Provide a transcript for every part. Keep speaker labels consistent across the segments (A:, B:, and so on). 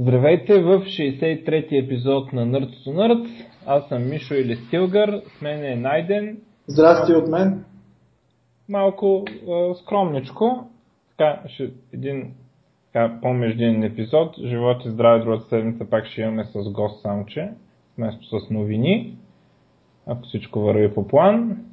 A: Здравейте в 63-ти епизод на Nerds to Nerds. Аз съм Мишо или Стилгър, с мен е Найден.
B: Здрасти от мен.
A: Малко а, скромничко. Така, ще, един така, по-междинен епизод. Живот и здраве другата седмица пак ще имаме с гост самче, вместо с новини. Ако всичко върви по план.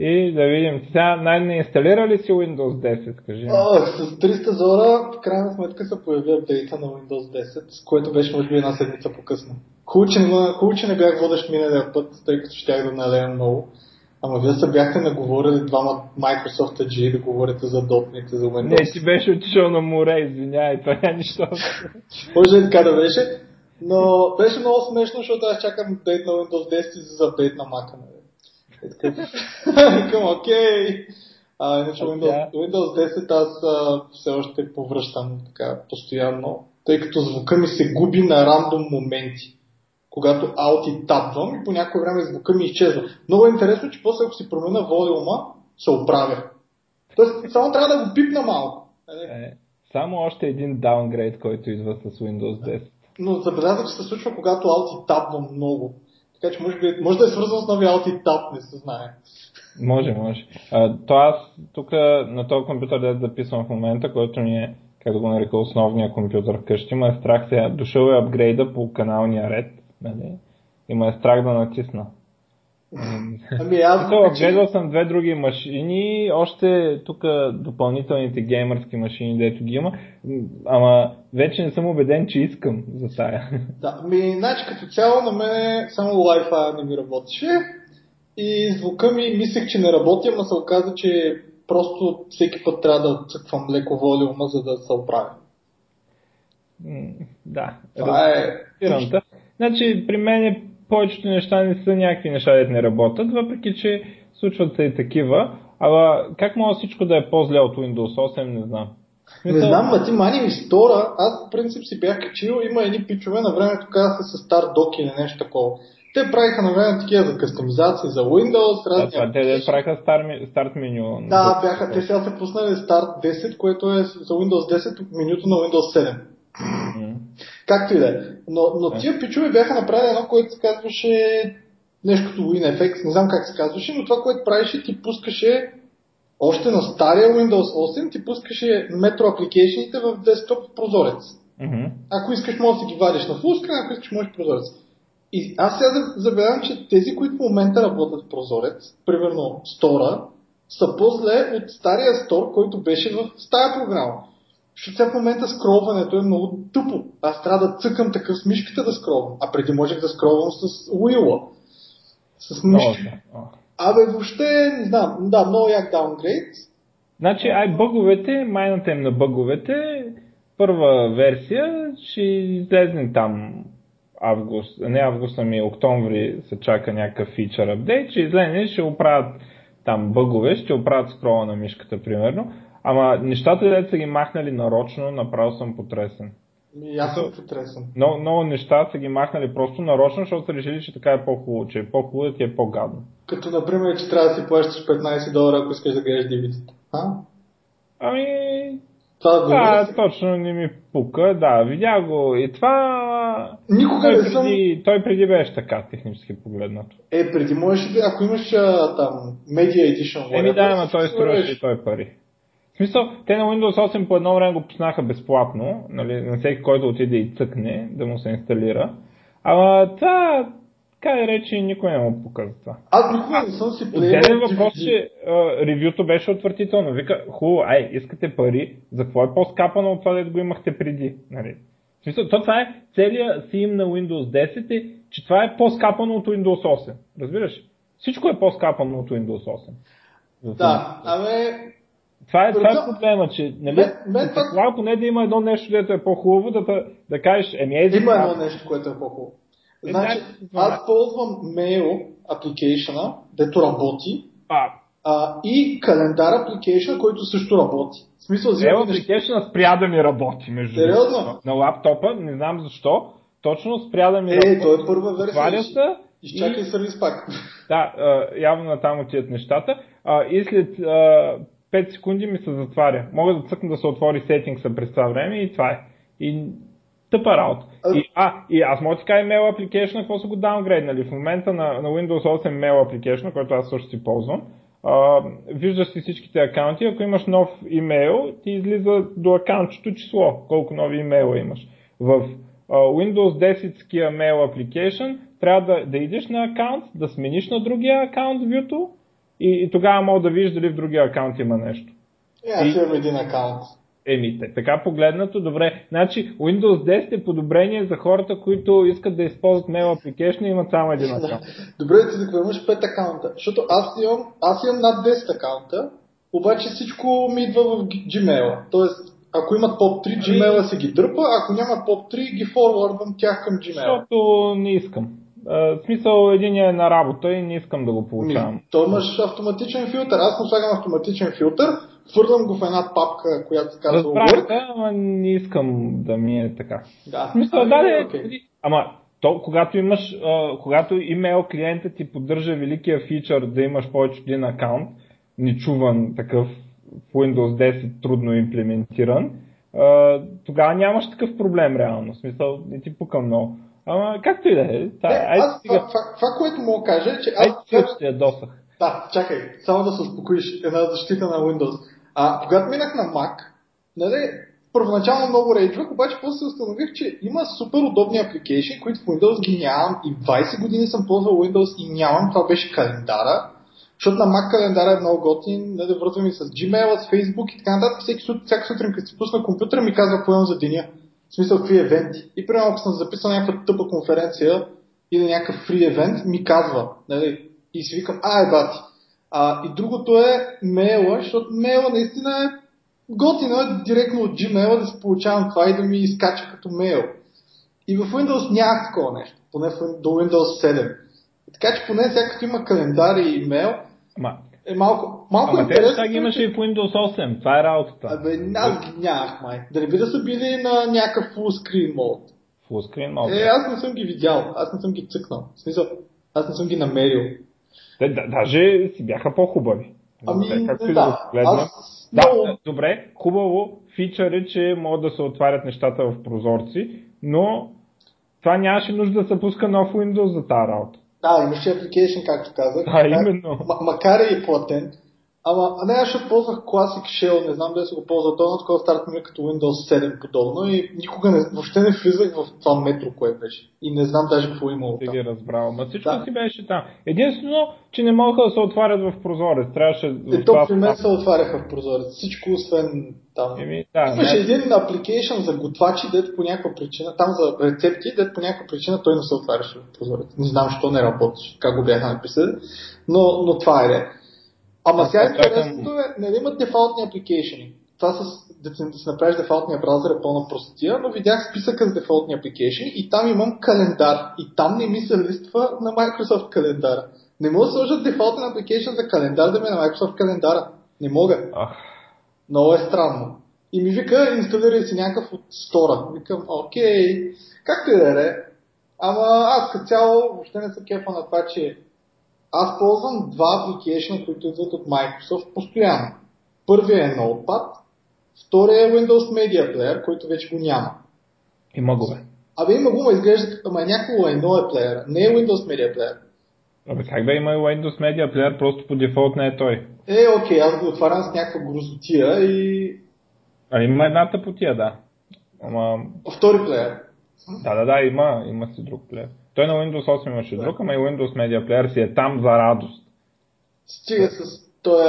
A: И да видим, сега най-не инсталира ли си Windows 10, кажи?
B: О, с 300 зора, в крайна сметка се появи апдейта на Windows 10, с което беше може би една седмица по-късно. Хубаво, че, че не бях водещ миналия път, тъй като щях да налея много. Ама вие се бяхте наговорили двама Microsoft G да говорите за дотните за Windows.
A: Не, ти беше отишъл на море, извинявай, това няма нищо.
B: Може така да беше. Но беше много смешно, защото аз чакам апдейт на Windows 10 и за апдейт на Mac. Нали? Викам, окей. А, иначе Windows, Windows 10 аз а, все още повръщам така постоянно, тъй като звука ми се губи на рандом моменти. Когато Alt и тапвам и по някое време звука ми изчезва. Много е интересно, че после ако си променя волюма, се оправя. Тоест, само трябва да го пипна малко.
A: Е, само още един даунгрейд, който идва с Windows 10.
B: Но забелязвам, че се случва, когато Alt и тапвам много. Така че може, би, може да е свързано с новия Alt и Tab, не се знае.
A: Може, може. А, то аз тук на този компютър да записвам в момента, който ми е, как да го нарека, основния компютър вкъщи, ма е страх сега. Дошъл е апгрейда по каналния ред, нали? И ме е страх да натисна.
B: Ами аз...
A: Гледал гледал съм две други машини, още тук допълнителните геймърски машини, дето ги има, ама вече не съм убеден, че искам за тая.
B: Да, ми, значи като цяло на мен само Wi-Fi не ми работеше и звука ми мислех, че не работи, ама се оказа, че просто всеки път трябва да цъквам леко волюма, за да се оправя.
A: Да.
B: Това е...
A: Значи при мен е повечето неща не са някакви неща, да не работят, въпреки че случват се и такива. Ама как може всичко да е по-зле от Windows 8, не знам.
B: Не знам, ма ти мани ми стора, аз по принцип си бях качил, има едни пичове на времето казаха се стар док или нещо такова. Те правиха на време такива за кастомизации за Windows.
A: Да, това, те да правиха стар, старт меню.
B: Да, бяха, те сега са пуснали старт 10, което е за Windows 10 менюто на Windows 7. Както и да е. Но, но тия пичове бяха направили едно, което се казваше нещо като WinFX, не знам как се казваше, но това, което правеше, ти пускаше още на стария Windows 8, ти пускаше метро апликейшените в десктоп прозорец.
A: Mm-hmm.
B: Ако искаш, можеш да ги вадиш на фулскрин, ако искаш, можеш прозорец. И аз сега забелявам, че тези, които в момента работят в прозорец, примерно стора, са по-зле от стария стор, който беше в стая програма. Защото сега в момента скролването е много тъпо. Аз трябва да цъкам такъв с мишката да скролвам. А преди можех да скролвам с уила. С мишката. Абе, въобще, не знам. Да, много як даунгрейд.
A: Значи, ай, бъговете, майната им на бъговете, първа версия ще излезне там август, не август, ами октомври се чака някакъв фичър апдейт, ще излезе, ще оправят там бъгове, ще оправят скрола на мишката, примерно. Ама нещата, де са ги махнали нарочно, направо съм потресен.
B: И аз съм потресен.
A: Много, много неща са ги махнали просто нарочно, защото са решили, че така е по-хубаво, че е по-хубаво да ти е по-гадно.
B: Като, например, че трябва да си плащаш 15 долара, ако искаш да гледаш dvd А?
A: Ами...
B: Това
A: да, да точно не ми пука, да, видя го и това...
B: Никога
A: той
B: не
A: преди,
B: съм...
A: Той преди беше така, технически погледнато.
B: Е, преди можеш да, ако имаш а, там Media Edition...
A: Еми да, ама той струваше и той пари. Смисъл, те на Windows 8 по едно време го пуснаха безплатно, нали, на всеки, който отиде и цъкне да му се инсталира. Ама това, така да рече, никой не му показва това.
B: Аз никога не съм си
A: плеял. Отделен въпрос, че а, ревюто беше отвратително. Вика, хубаво, ай, искате пари, за какво е по-скапано от това, да го имахте преди? Нали? В смисъл, то това е целият сим на Windows 10 е, че това е по-скапано от Windows 8. Разбираш? Всичко е по-скапано от Windows 8.
B: Да, абе,
A: това е, това е проблема, че нали, мен, мен, това... поне да има едно нещо, което е по-хубаво, да, да, кажеш, еми е
B: Има едно нещо, което е по-хубаво. Е, значи, аз ползвам Mail application дето работи,
A: а.
B: А, и календар application, който също работи. В смисъл,
A: Mail application спря да ми работи, между
B: Сериозно?
A: На лаптопа, не знам защо, точно спря да ми
B: е,
A: работи.
B: Е, той е първа версия. Изчакай и... сервис пак.
A: Да, явно на там отиват нещата. И след 5 секунди ми се затваря. Мога да цъкна да се отвори сетингса през това време и това е. И Тъпа работа. И, а, и аз мога да ти кажа Mail Application, какво са го даунгрейднали. В момента на, на Windows 8 Mail Application, който аз също си ползвам, а, виждаш си всичките акаунти, ако имаш нов имейл, ти излиза до акаунтчето число, колко нови имейла имаш. В а, Windows 10 ския Mail Application трябва да, да идеш на акаунт, да смениш на другия акаунт вюто и, и тогава мога да видиш дали в другия акаунт има нещо.
B: Е, аз
A: И-
B: имам един акаунт.
A: Еми, така погледнато, добре. Значи, Windows 10 е подобрение за хората, които искат да използват Mail Application и имат само един акаунт.
B: Добре, ти да имаш 5 акаунта. Защото аз имам, аз имам над 10 акаунта, обаче всичко ми идва в Gmail. Тоест, ако имат POP3, Gmail си ги дърпа, ако нямат POP3, ги форвардвам тях към Gmail.
A: Защото не искам. В смисъл, един е на работа и не искам да го
B: Ми,
A: получавам.
B: то имаш автоматичен филтър. Аз му слагам автоматичен филтър, фърлям го в една папка, която се казва
A: Разбрах, те, ама не искам да ми е така.
B: Да.
A: В смисъл, да, да,
B: окей.
A: ама то, когато имаш, а, когато имейл клиента ти поддържа великия фичър да имаш повече един акаунт, нечуван такъв в Windows 10 трудно имплементиран, а, тогава нямаш такъв проблем реално. В смисъл, не ти пука много. Ама както и да е. Та,
B: Не,
A: айде
B: аз, това, това, това, което мога да кажа е, че аз
A: сега, че те ядосах.
B: Да, чакай, само да се успокоиш, една защита на Windows. А, когато минах на Mac, нали, първоначално много рейджвах, обаче после установих, че има супер удобни апликейшни, които в Windows ги нямам и 20 години съм ползвал Windows и нямам, това беше календара, защото на Mac календара е много готин, нали, връзвам и с Gmail, с Facebook и така нататък. Всеки сут, всяка сутрин, като си пусна компютъра, ми казва какво имам за деня. В смисъл, какви евенти. И примерно, ако съм записал някаква тъпа конференция или някакъв фри евент, ми казва. Нали, и си викам, а, е бати. А, и другото е мейла, защото мейла наистина е готино е директно от Gmail да си получавам това и да ми изкача като мейл. И в Windows нямах такова нещо, поне до Windows 7. И така че поне сега като има календар и имейл,
A: Ама,
B: е малко, малко
A: ама те
B: интересно.
A: неща ги имаше и в Windows 8. Това е работата.
B: Абе, аз ги нямах май. Да не би да са били на някакъв full screen мод.
A: Fullscreen мode.
B: Е, аз не съм ги видял, аз не съм ги цъкнал. В смисъл, аз не съм ги намерил.
A: Те, да, даже си бяха по-хубави.
B: Ами,
A: Те, както
B: да.
A: погледнем.
B: Аз
A: Да,
B: много...
A: добре, хубаво. Фичър е, че могат да се отварят нещата в прозорци, но това нямаше нужда да се пуска нов Windows за тази работа.
B: Да, имаше application, както казах.
A: Да, именно.
B: М- макар и платен. Ама, а не, аз ще ползвах Classic Shell, не знам дали си го ползвал, то е такова старт ми като Windows 7 подобно и никога не, въобще не влизах в това метро, което беше. И не знам даже какво е имало
A: Ти
B: там.
A: ги разбрал. Ма всичко
B: Да.
A: си беше там. Единствено, че не могаха да се отварят в прозорец. Трябваше в
B: то при мен се отваряха в прозорец. Всичко освен там.
A: Еми, да,
B: Имаше
A: не,
B: един application за готвачи, дето по някаква причина, там за рецепти, дето по някаква причина той не се отваряше в прозорец. Не знам, защо не работеше, как го бяха написали, но, но това е. Ама сега
A: това
B: интересното е, не имат дефалтни апликейшени. Това с да си, да си направиш дефалтния браузър е пълна простотия, но видях списъка с дефалтни апликейшени и там имам календар. И там не ми се листва на Microsoft календара. Не мога да сложат дефалтен апликейшн за календар да ми е на Microsoft календара. Не мога.
A: Ах,
B: Много е странно. И ми вика, инсталирай си някакъв от стора. Викам, окей, както и да е. Ама аз като цяло въобще не се кефа на това, че аз ползвам два апликейшна, които идват от Microsoft постоянно. Първият е Notepad, втория е Windows Media Player, който вече го няма.
A: има го бе.
B: Абе има го, ма изглежда, ама е някакво е плеера, не е Windows Media Player.
A: Абе, как да има Windows Media Player, просто по дефолт не е той.
B: Е, окей, аз го отварям с някаква грозотия и
A: А има едната потия, да. Ама,
B: втори плеер.
A: да, да, да, има, има си друг плеер. Той на Windows 8 имаше
B: Да.
A: друг, ама и Windows Media Player си е там за радост.
B: Стига с този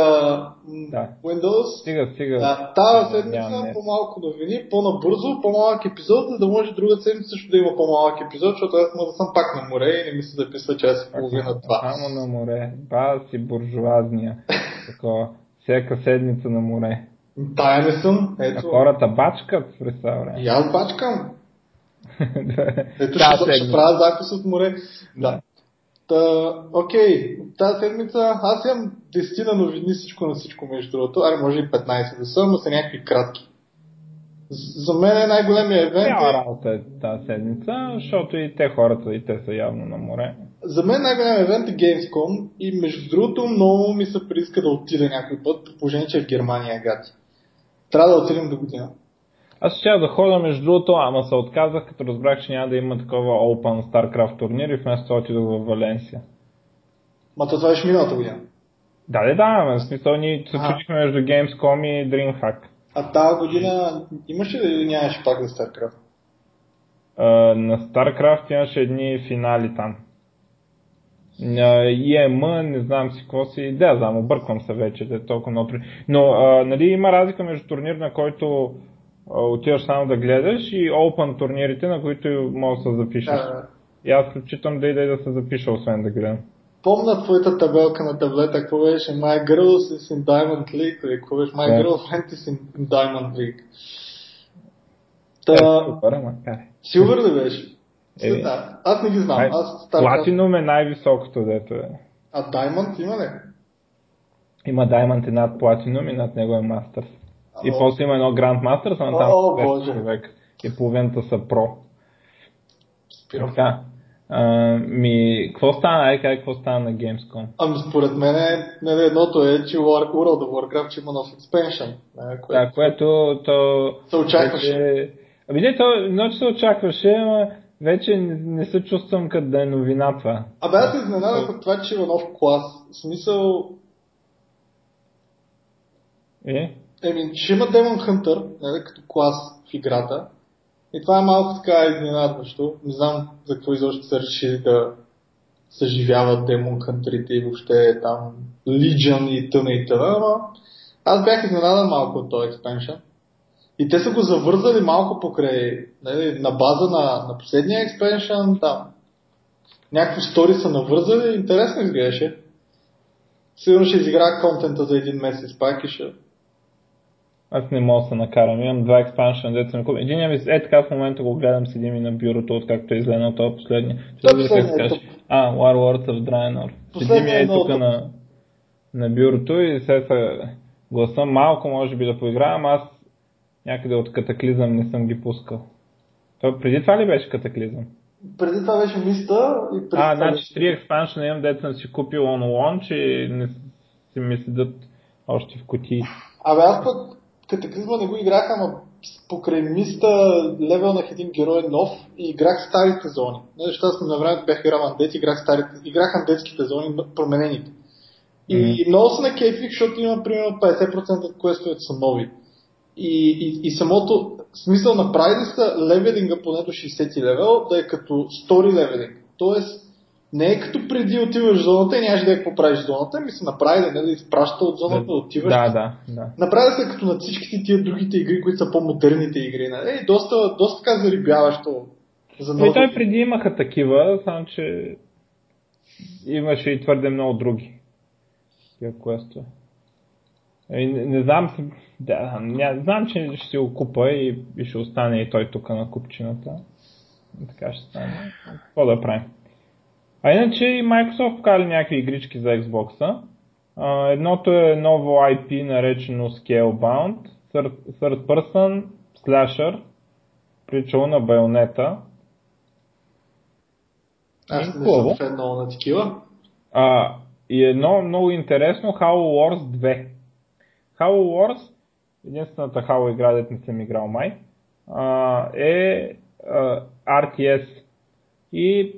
A: Да.
B: Windows.
A: Стига, стига.
B: Да, тази седмица
A: днес.
B: по-малко новини, по-набързо, по-малък епизод, за да може друга седмица също да има по-малък епизод, защото аз мога да съм пак на море и не ми се записва час и половина това.
A: Само на море. Ба си буржуазния. Такова. Всяка седмица на море.
B: Тая не съм.
A: А
B: Ето.
A: хората бачкат през това време.
B: И аз бачкам. Ето
A: Тази
B: ще, ще правя запис от море.
A: Да.
B: Та, окей, тази седмица аз имам 10 на новини, всичко на всичко между другото, аре може и 15 да са, но са някакви кратки. За мен е най-големия евент
A: Цяла
B: е,
A: работа е тази седмица, защото и те хората, и те са явно на море.
B: за мен най-големия евент е Gamescom и между другото много ми се прииска да отида някой път, при положение, че е в Германия гати. Трябва да отидем до година.
A: Аз ще да ходя между другото, ама се отказах, като разбрах, че няма да има такова Open StarCraft турнир и вместо това отидох в Валенсия.
B: Ма то това беше миналата година.
A: Да, да, да, в смисъл ние се чудихме между Gamescom и DreamHack.
B: А тази година имаше ли или нямаше пак за StarCraft?
A: Uh, на StarCraft имаше едни финали там. EM, не знам си какво си, да, знам, обърквам се вече, да е толкова много. Но а, нали, има разлика между турнир, на който отиваш само да гледаш и Open турнирите, на които можеш да се запишеш. Да, И аз включително да и да се запиша, освен да гледам.
B: Помна твоята табелка на таблета, какво беше My Girls is in Diamond League, или какво беше My yeah. Girlfriend is in Diamond League. Та... Е, супер, ама Силвър ли беше? Е, да, аз не ги знам. Ай, аз
A: Platinum е най-високото, дето е.
B: А Diamond има ли?
A: Има Diamond и над Platinum и над него е Masters. И после има едно Grand Masters, а там
B: О, Боже.
A: човек. И половината са про. Така. А, ми, какво стана, ай, как, какво стана на Gamescom?
B: Ами според мен нали, едното е, че World of Warcraft че има нов.
A: Не, което... Да, което то...
B: Се очакваше.
A: Ами не, то, но че се очакваше, ама вече не, не се чувствам като да е новина това.
B: Абе аз се изненадах от това, че има нов клас. В смисъл...
A: Е?
B: Еми, ще има Demon Hunter, нали, като клас в играта. И това е малко така изненадващо. Не знам за какво изобщо са решили да съживяват Demon Hunter и въобще там Legion и тъна и тъна, но аз бях изненадан малко от този експеншън. И те са го завързали малко покрай, нали, на база на, на последния експеншън, там. Някакви стори са навързали, интересно изглеждаше. Сигурно ще изигра контента за един месец пак и ще...
A: Аз не мога да се накарам. Имам два експаншена, деца ми купим. Един ми е така в момента го гледам, седим и на бюрото, откакто е изгледал това последния.
B: Той последния
A: е А, Warlords of Draenor. Седим е, е тук на, на бюрото и сега гласа малко може би да поигравам. Аз някъде от катаклизъм не съм ги пускал. То преди това ли беше катаклизъм?
B: Преди това беше Миста
A: и преди А, значи три експаншена имам, дете съм си купил on launch и не си ми седат още в кутии.
B: Абе аз пък катаклизма не го играх, ама покрай миста левелнах един герой нов и играх старите зони. Защото аз на времето бях играл андет, играх, старите, играх андетските зони, променените. И mm-hmm. много се накефих, защото има примерно 50% от квестовете са нови. И, и, и самото смисъл направили са левелинга поне до 60 левел да е като стори левелинг. Тоест, не е като преди отиваш в зоната и нямаш да я поправиш зоната, ми се направи да нали, изпраща от зоната, да, отиваш.
A: Да, да, да.
B: Направи се като на всичките тия другите игри, които са по-модерните игри. Е, доста, доста така зарибяващо.
A: За нови... И той преди имаха такива, само че имаше и твърде много други. Тия квестове. Не, не знам, да, не, знам, че ще си го купа и, и ще остане и той тук на купчината. Така ще стане. Какво да правим? А иначе и Microsoft покали някакви игрички за Xbox. едното е ново IP, наречено Scalebound, third, third person, slasher, причал на байонета.
B: Аз не съм фен много на такива.
A: А, и едно много интересно Halo Wars 2. Halo Wars, единствената Halo игра, дете не съм играл май, е RTS. И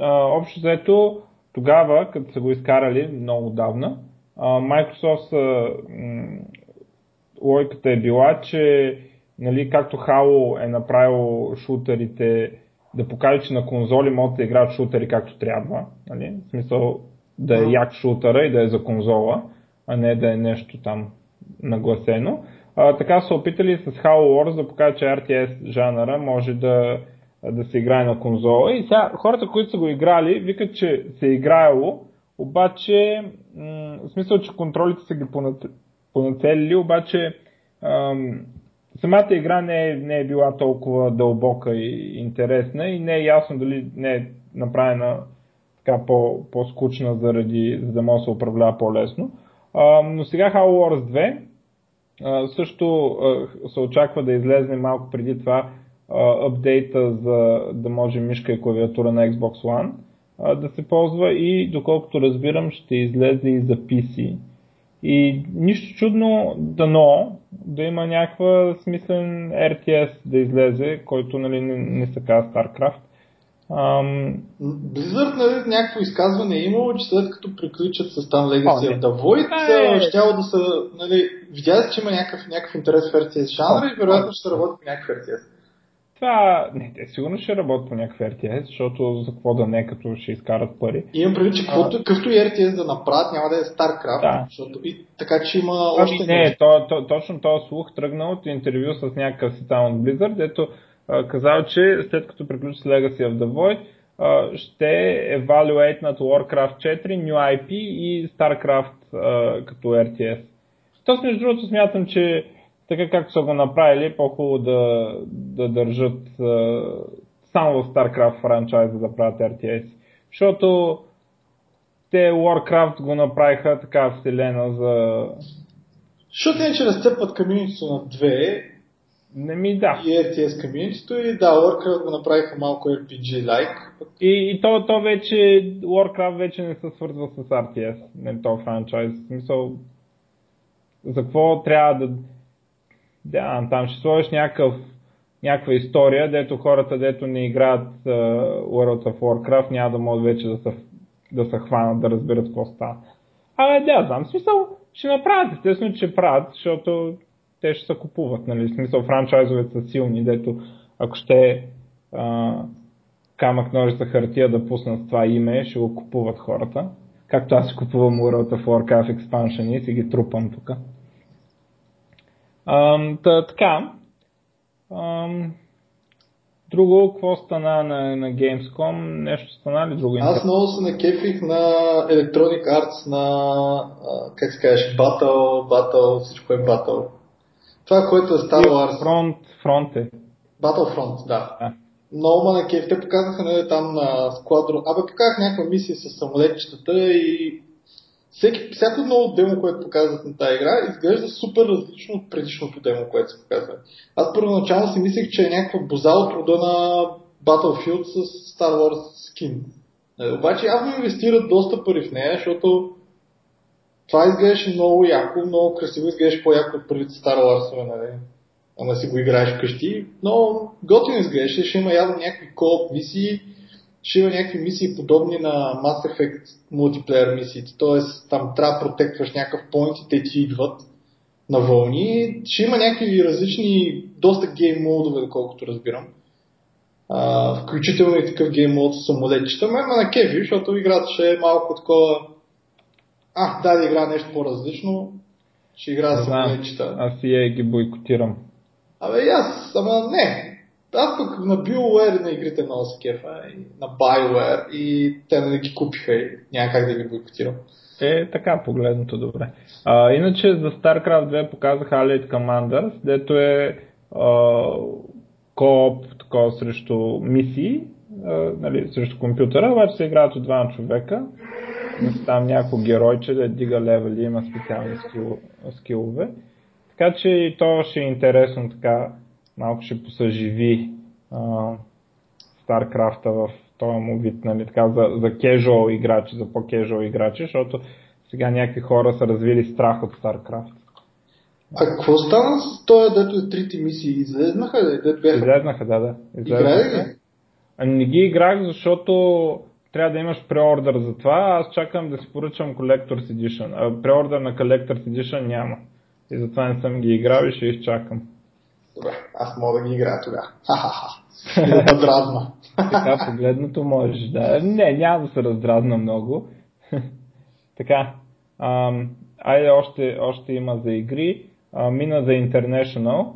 A: а, общо заето тогава, като са го изкарали много давна, а, Microsoft м- логиката е била, че нали, както Halo е направил шутерите да покаже, че на конзоли могат да играят шутери както трябва. Нали? В смисъл да е як шутера и да е за конзола, а не да е нещо там нагласено. А, така са опитали с Halo Wars да покажат, че RTS жанъра може да да се играе на конзола. И сега хората, които са го играли, викат, че се е играело, обаче, в смисъл, че контролите са ги понацелили, обаче ам, самата игра не е, не е била толкова дълбока и интересна и не е ясно дали не е направена така по, по-скучна, заради, за да може да се управлява по-лесно. А, но сега Halo Wars 2 а, също а, се очаква да излезне малко преди това апдейта за да може мишка и клавиатура на Xbox One да се ползва и доколкото разбирам ще излезе и за PC. И нищо чудно дано да има някаква смислен RTS да излезе, който нали, не, не се казва StarCraft. Ам...
B: Blizzard, нали, някакво изказване е имало, че след като приключат с там Legacy of the Void, е, ще да са, нали, видя се, че има някакъв, някакъв интерес в RTS жанра и вероятно ще работи по някакъв RTS.
A: Това, не, те сигурно ще работят по някакъв RTS, защото за какво да не, като ще изкарат пари.
B: И имам предвид, че каквото, какъвто и RTS да направят, няма да е StarCraft, да. защото и така, че има ами, още
A: Не, то, то, точно този слух тръгна от интервю с някакъв си там от Blizzard, дето казал, че след като приключи Legacy of the Void, ще evaluate Warcraft 4, New IP и StarCraft като RTS. Тоест, между другото, смятам, че така както са го направили, по-хубаво да, да държат само в StarCraft франчайза да правят RTS. Защото те Warcraft го направиха така вселена за...
B: Защото иначе разцепват комьюнитито на две
A: не ми да.
B: И RTS комьюнитито и да, Warcraft го направиха малко RPG-like.
A: И, и то, то вече, Warcraft вече не се свързва с RTS, не то франчайз. В смисъл, за какво трябва да... Да, там ще сложиш някакъв, някаква история, дето хората, дето не играят uh, World of Warcraft, няма да могат вече да се, да се хванат, да разберат какво става. Абе, да, знам, смисъл, ще направят, естествено, че правят, защото те ще се купуват. Нали? Смисъл франчайзовете са силни, дето ако ще а, камък ножица хартия да пуснат това име, ще го купуват хората. Както аз си купувам World of Warcraft Expansion и си ги трупам тук. Та, така. Ам, друго, какво стана на, на Gamescom? Нещо стана ли друго?
B: Аз много се накефих на Electronic Arts, на, как се кажеш, Battle, Battle, всичко е Battle. Това, което е Star Wars.
A: Фронт, фронт е.
B: Battlefront, да. А. Много ма на кеф. Те показаха нали, там на складро. Абе, показах някаква мисия с самолетчетата и всеки, всяко ново демо, което показват на тази игра, изглежда супер различно от предишното демо, което се показва. Аз първоначално си мислех, че е някаква боза от рода на Battlefield с Star Wars скин. Е, обаче явно инвестират доста пари в нея, защото това изглеждаше много яко, много красиво, изглеждаше по-яко от първите Star Wars, нали? Ама си го играеш вкъщи. Но готино изглеждаше, ще има явно някакви кооп мисии, ще има някакви мисии подобни на Mass Effect мултиплеер мисиите. Т.е. там трябва да протектваш някакъв поинт и те ти идват на вълни. Ще има някакви различни, доста гейм модове, доколкото разбирам. А, включително и такъв гейм мод с самолетчета. Ме на кефи, защото играта ще е малко такова а, да, да игра нещо по-различно, ще игра с самолетчета.
A: Аз и я ги бойкотирам.
B: Абе, аз, ама не. Аз пък на BioWare на игрите много се и на BioWare и те не ги купиха и няма как да ги бойкотирам.
A: Е, така погледното добре. А, иначе за StarCraft 2 показаха Allied Commanders, дето е а, кооп такова срещу мисии, а, нали, срещу компютъра, обаче се играят от двама човека там някакво геройче да дига левели, има специални скил, скилове. Така че и то ще е интересно така, малко ще посъживи а, StarCraft в този му вид, нали, така, за, за casual играчи, за по-casual играчи, защото сега някакви хора са развили страх от StarCraft.
B: А какво стана с този, дето трите мисии? Излезнаха ли? Дето бяха...
A: Излезнаха, да, да. Излезнаха. Ами не ги играх, защото трябва да имаш преордър за това. Аз чакам да си поръчам Collector's Edition. А преордър на Collector's Edition няма. И затова не съм ги играл и ще изчакам.
B: Добре, аз мога да ги играя тогава. Ха-ха-ха. да подразна.
A: така погледното можеш, да. Не, няма да се раздразна много. така. Ам, айде, още, още има за игри. А, мина за International,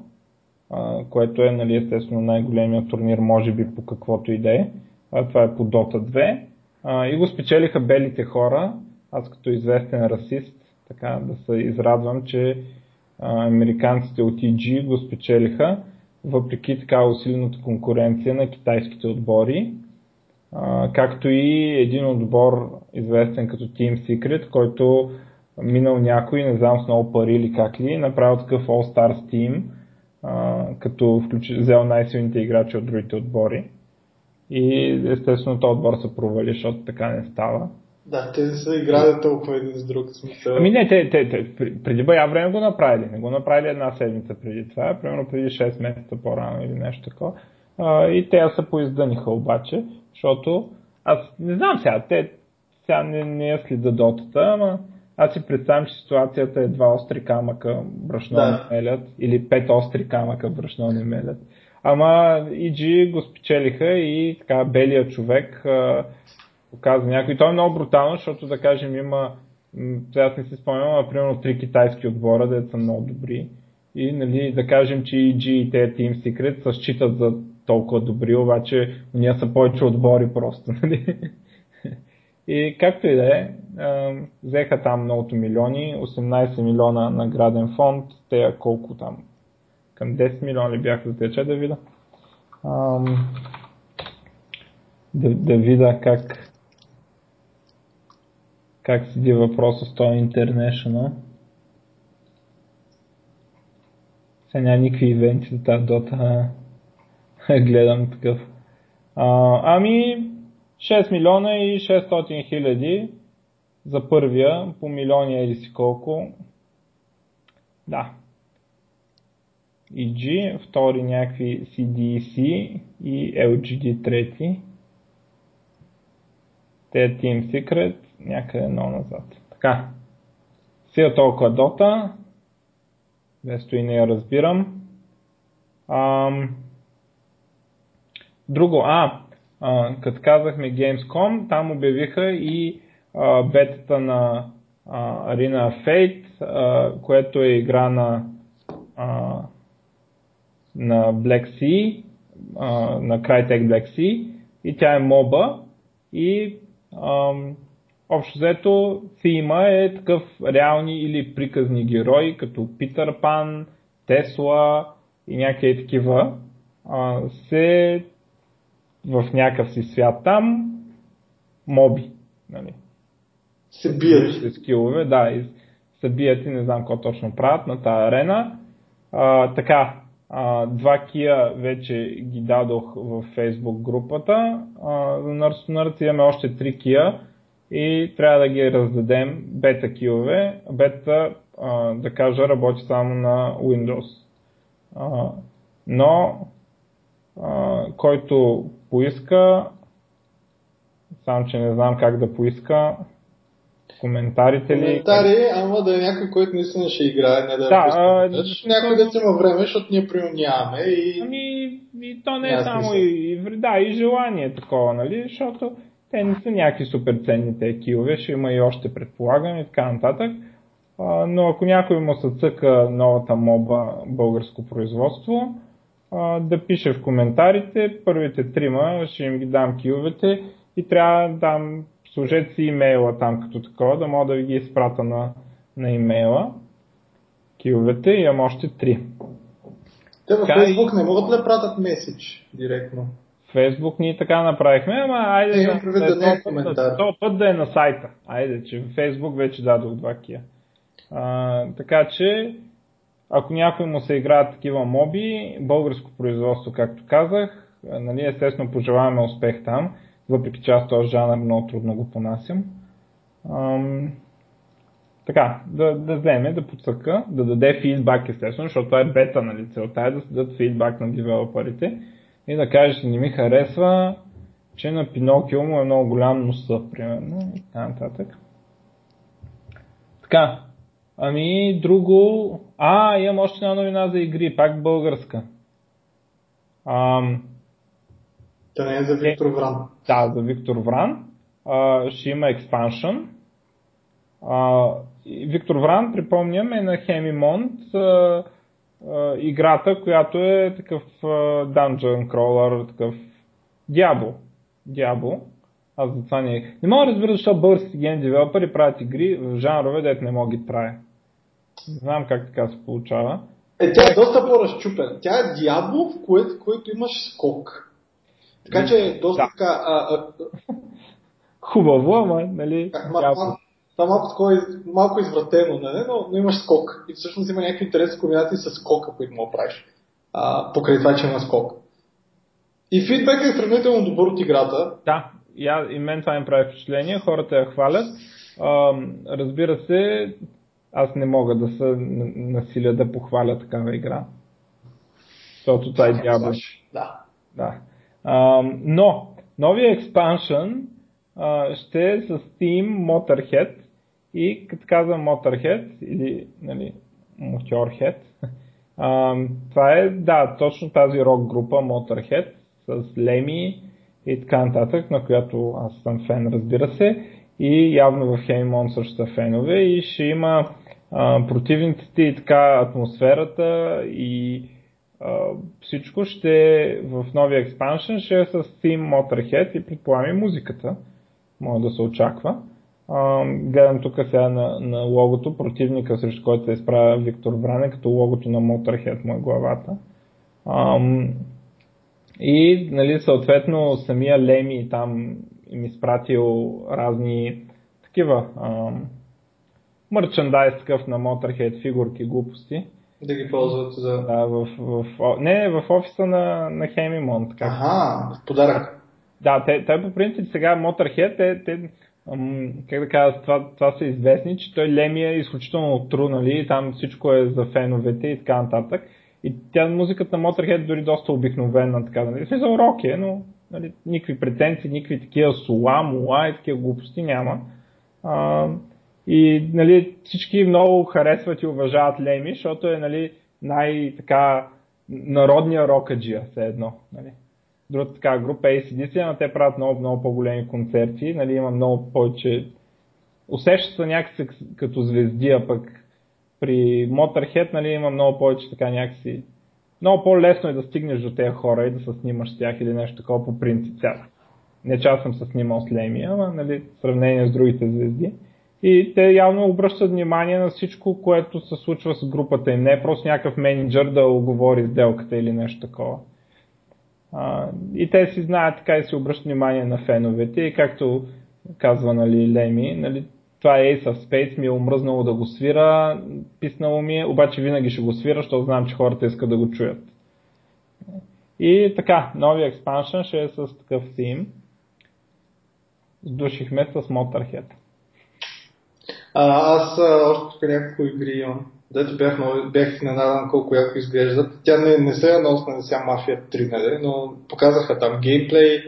A: а, което е, нали, естествено, най-големият турнир, може би по каквото и да е това е по Dota 2. А, и го спечелиха белите хора. Аз като известен расист, така да се израдвам, че американците от EG го спечелиха, въпреки така усилената конкуренция на китайските отбори. Както и един отбор, известен като Team Secret, който минал някой, не знам с много пари или как ли, направил такъв All Stars Team, като включи, взел най-силните играчи от другите отбори. И естествено този отбор се провали, защото така не става.
B: Да, те са играли толкова един с друг смисъл.
A: Ами не, те, те, те преди бая време го направили. Не го направили една седмица преди това, примерно преди 6 месеца по-рано или нещо такова. И те се поиздъниха обаче, защото аз не знам сега, те сега не, не я следа дотата, ама аз си представям, че ситуацията е два остри камъка брашно да. не мелят или пет остри камъка брашно не мелят. Ама EG го спечелиха и така белия човек показа някой. Той е много брутално, защото да кажем има, аз не си спомням, а примерно три китайски отбора, де са много добри. И нали, да кажем, че EG и те Team Secret се считат за толкова добри, обаче ние са повече отбори просто. Нали? И както и да е, взеха там многото милиони, 18 милиона награден фонд, те колко там, към 10 милиона ли бяха за тече да видя. Да, да видя как как седи въпроса с този International. Сега няма никакви ивенти за тази дота. Гледам такъв. А, ами, 6 милиона и 600 хиляди за първия, по милиони или си колко. Да. EG, втори някакви CDC и LGD трети. Те е Team Secret, някъде много назад. Така. Сега толкова дота. Вместо и не я разбирам. Ам... Друго, а, а, като казахме Gamescom, там обявиха и а, бетата на а, Arena Fate, а, което е игра на, а, на Black Sea, а, на Crytek Black Sea и тя е моба и общо взето фима е такъв реални или приказни герои, като Питър Пан, Тесла и някакви такива, а, се в някакъв си свят там моби. Нали.
B: Се бият.
A: Скилове, да, и се бият и не знам какво точно правят на тази арена. А, така, а, два кия вече ги дадох в Facebook групата. А, за Nerds имаме още три кия и трябва да ги раздадем бета килове. Бета, да кажа, работи само на Windows. Но който поиска, само че не знам как да поиска, коментарите ли...
B: Коментари, ама да е някой, който наистина ще играе, не да е да, а, Някой да има време, защото ние примерно нямаме и...
A: Ами, и то не е само и, и, да, и желание такова, нали, защото те не са някакви супер ценни те килове, ще има и още предполагам и така нататък. А, но ако някой му се цъка новата моба българско производство, а, да пише в коментарите. Първите трима ще им ги дам киловете и трябва да дам, служете си имейла там като такова, да мога да ви ги изпрата на, на имейла. Киловете и имам още три.
B: Те във Facebook не могат да пратят меседж директно.
A: Фейсбук ние така направихме, ама айде
B: е, да, да, да, не е коментар.
A: То път да е на сайта. Айде, че в Фейсбук вече дадох два кия. А, така че ако някой му се играят такива моби, българско производство, както казах, нали, естествено пожелаваме успех там, въпреки че аз този жанр много трудно го понасям. Ам, така, да, да вземе, да подсъка, да даде фидбак естествено, защото това е бета, нали, целта е да се дадат фидбак на девелоперите и да каже, че не ми харесва, че на Пинокио му е много голям носа, примерно, и така нататък. Така, Ами, друго... А, имам още една новина за игри, пак българска. Ам...
B: Та не е за Виктор Вран.
A: Да, за Виктор Вран. А, ще има експаншън. Виктор Вран, припомням, е на Хемимонт а, играта, която е такъв dungeon crawler, такъв Diablo. Diablo. Аз за това не... Не мога да разбера защо българските ген девелопери правят игри в жанрове, дето не мога ги правя. Не знам как така се получава.
B: Е, тя е доста по-разчупена. Тя е Диабло, в което, което имаш скок. Така че е доста да. така... А, а...
A: Хубаво, ама, нали?
B: Ма, това малко, такова, малко извратено, нали? но, но имаш скок. И всъщност има някакви интересни комбинации с скока, които мога правиш. А, покрай това, че има скок. И фидбек е сравнително добър от играта.
A: Да, я, и мен това им прави впечатление, хората я хвалят. А, разбира се, аз не мога да се насиля да похваля такава игра. Защото това е дявол.
B: Да.
A: да. А, но, новия експаншън ще е с Steam Motorhead и като казвам Motorhead или нали, Motorhead, а, това е, да, точно тази рок група Motorhead с Леми и така нататък, на която аз съм фен, разбира се. И явно в Хеймон също са фенове и ще има а, противниците и така атмосферата и а, всичко ще в новия експаншен ще е с Team Motorhead и предполагам и музиката. Може да се очаква. А, гледам тук сега на, на логото, противника срещу който се изправя Виктор Бране, като логото на Motorhead му е главата. А, и нали, съответно самия Леми там им изпратил разни такива мерчендайз такъв на Motorhead, фигурки, глупости.
B: Да ги ползват за...
A: Да, в, в, не, в офиса на, на Хемимон. Така.
B: Ага, в подарък.
A: Да, те, те по принцип сега Motorhead, те, те как да кажа, това, това са известни, че той Леми е изключително тру, нали, там всичко е за феновете и така нататък. И тя музиката на Motorhead дори доста обикновена, така, нали, смисъл рок е, но нали, никакви претенции, никакви такива сула, мула и такива глупости няма. А, и нали, всички много харесват и уважават Леми, защото е нали, най-така народния рокаджия, все едно. Нали. Другата така група е ACDC, но те правят много, много по-големи концерти, нали, има много повече усеща се някакси като звезди, а пък при Motorhead нали, има много повече така някакси много по-лесно е да стигнеш до тези хора и да се снимаш с тях или нещо такова по принцип. Не че аз съм се снимал с Леми, ама нали, в сравнение с другите звезди. И те явно обръщат внимание на всичко, което се случва с групата им. Не е просто някакъв менеджер да оговори сделката или нещо такова. А, и те си знаят така и си обръщат внимание на феновете и както казва нали, Леми, нали, това е Ace of Space, ми е омръзнало да го свира, писнало ми е, обаче винаги ще го свира, защото знам, че хората искат да го чуят. И така, новия експаншън ще е с такъв тим. Сдушихме с Motorhead.
B: А, аз още тук няколко игри имам. Дето бях, бях изненадан колко яко изглеждат. Тя не, не се носи на сега Мафия 3, нали? но показаха там геймплей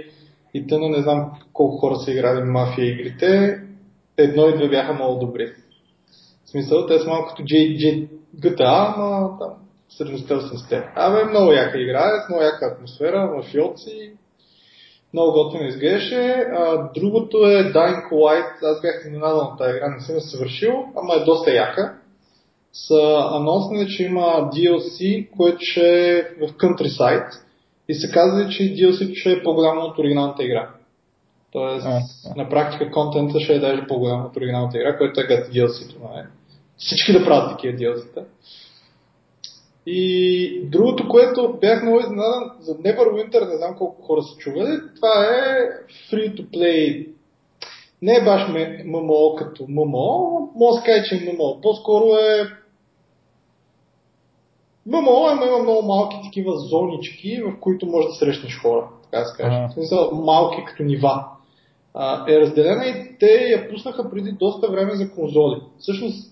B: и тъно не знам колко хора са играли Мафия игрите. Едно и две бяха много добри. В смисъл, те са малко като J, J, GTA, ама там средностелствен сте. Абе, много яка игра, с много яка атмосфера, мафиоци, много готино изглеждаше. другото е Dying Light. Аз бях изненадан от тази игра, не съм я съвършил, ама е доста яка. Са анонсни, че има DLC, което ще е в Countryside и се казва, че DLC ще е по-голямо от оригиналната игра. Тоест, а, а. на практика контента ще е даже по-голям от оригиналната игра, което е гад DLC-то. Нали? Всички да правят такива DLC-та. И другото, което бях много изненадан за Neverwinter, не знам колко хора са чували, това е free-to-play. Не е баш ММО като ММО, може да кажа, че е ММО. По-скоро е ММО, ама има много малки такива зонички, в които можеш да срещнеш хора, така да се каже. В смисъл, малки като нива. А, е разделена и те я пуснаха преди доста време за конзоли. Всъщност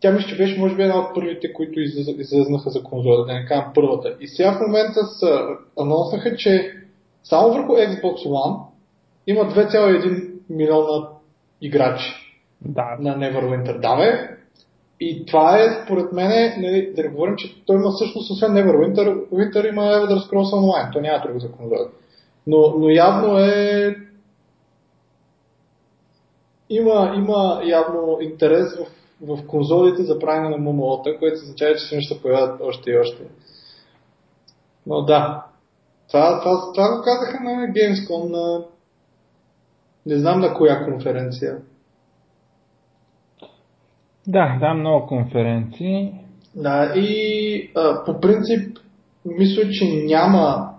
B: тя мисля, че беше може би една от първите, които излезнаха за конзола, да не кажа първата. И сега в момента са анонснаха, че само върху Xbox One има 2,1 милиона играчи
A: да.
B: на Neverwinter. Да, бе. И това е, според мен, нали, да не говорим, че той има всъщност, освен Neverwinter, Winter има Elder Scrolls Online. Той няма друго за конзола. Но, но явно е има, има явно интерес в в конзолите за правене на ММО-та, което означава, че ще се появят още и още. Но да, това, това, това го казаха на Gamescom, на не знам на коя конференция.
A: Да, да, много конференции.
B: Да, и а, по принцип мисля, че няма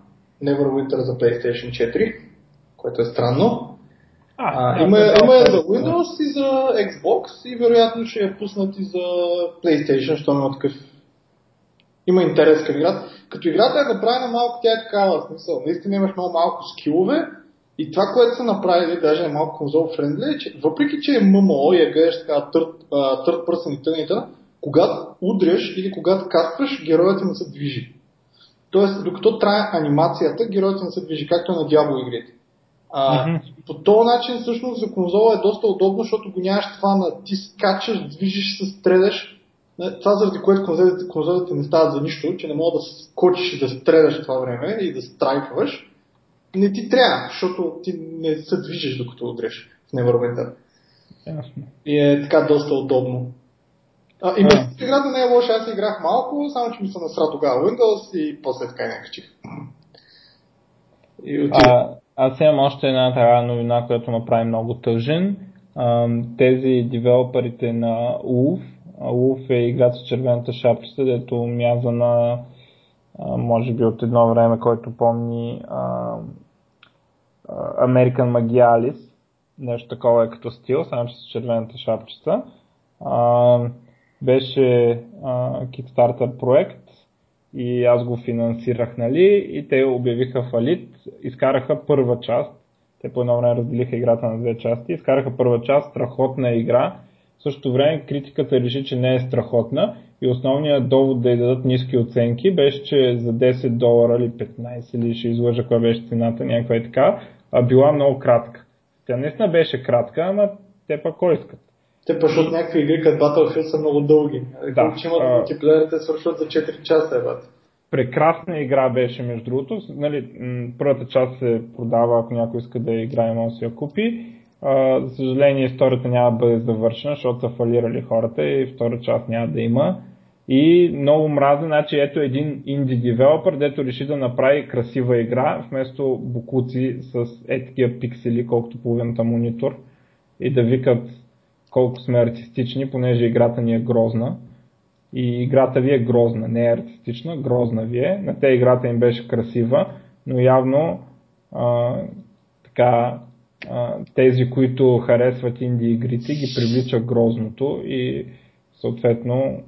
B: Neverwinter за PlayStation 4, което е странно. А, а, има, да, има да, за Windows и за Xbox и вероятно ще я пуснат и за PlayStation, защото има такъв има интерес към играта. Като играта е направена малко, тя е такава смисъл. Наистина имаш много малко скилове И това, което са направили, даже е малко конзол френдли, е, че въпреки, че е ММО и е гледаш така търт пръсен и тънита, когато удряш или когато кастваш, героят не се движи. Тоест, докато трае анимацията, героят не се движи, както е на дявол игрите. А, mm-hmm. По този начин всъщност за конзола е доста удобно, защото го нямаш това на ти скачаш, движиш се, стреляш. Това заради което конзолите, конзолите не стават за нищо, че не мога да скочиш и да стреляш това време и да страйфваш. Не ти трябва, защото ти не се движиш докато удреш в.
A: Ясно.
B: И е така доста удобно. А, и без играта не е лоша, аз играх малко, само че ми се насра тогава Windows и после така не качих.
A: И а, аз имам още една такава новина, която ме прави много тъжен. А, тези девелоперите на Wolf, Wolf е играта с червената шапчета, дето мяза на може би от едно време, който помни а, American Magialis, нещо такова е като стил, само че с червената шапчета. А, беше а, Kickstarter проект и аз го финансирах, нали, и те обявиха фалит, изкараха първа част, те по едно време разделиха играта на две части, изкараха първа част, страхотна игра, в същото време критиката реши, че не е страхотна и основният довод да й дадат ниски оценки беше, че за 10 долара или 15 или ще излъжа коя беше цената, някаква е така, а била много кратка. Тя наистина беше кратка, ама те пък кой искат.
B: Те пък от някакви игри като Battlefield са много дълги. Да, че имат а... мултиплеерите свършват за 4 часа. Е,
A: прекрасна игра беше, между другото. Нали, първата част се продава, ако някой иска да играе, може да си я купи. А, за съжаление, историята няма да бъде завършена, защото са фалирали хората и втора част няма да има. И много мраза, значи ето един инди девелопър, дето реши да направи красива игра, вместо букуци с етикия пиксели, колкото половината монитор и да викат колко сме артистични, понеже играта ни е грозна. И играта ви е грозна, не е артистична, грозна ви е. На те играта им беше красива, но явно а, така, а, тези, които харесват инди игрите, ги привлича грозното и съответно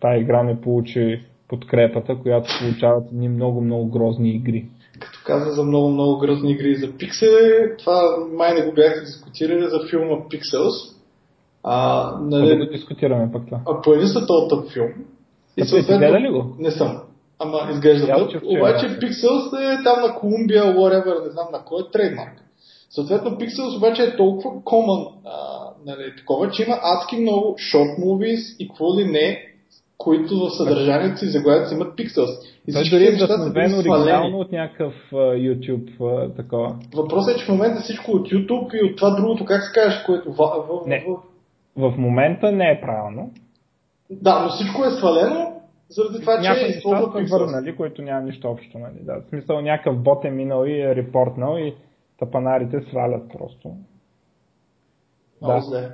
A: тази игра не получи подкрепата, която получават ни много-много грозни игри.
B: Като каза за много-много грозни игри за пиксели, това май не го бяхте дискутирали за филма Pixels,
A: а, нали, да го дискутираме пък това.
B: А появи се този тъп филм.
A: И съответно, ли го?
B: Не съм. Ама изглежда тъп. Обаче Pixels е там на Колумбия, whatever, не знам на кой е трейдмарк. Съответно Pixels обаче е толкова common, а, нали, такова, че има адски много short movies и какво ли не, които в съдържанието си заглавието си имат Pixels.
A: И Той дори е вдъхновено оригинално от някакъв uh, YouTube uh, такова.
B: Въпросът е, че в момента всичко от YouTube и от това другото, как се кажеш, което в, в,
A: не. в, в момента не е правилно.
B: Да, но всичко е свалено, заради това, че
A: е използва са върнали, които няма нищо общо. Нали? Да, в смисъл някакъв бот е минал и е репортнал и тапанарите свалят просто.
B: Много да. зле.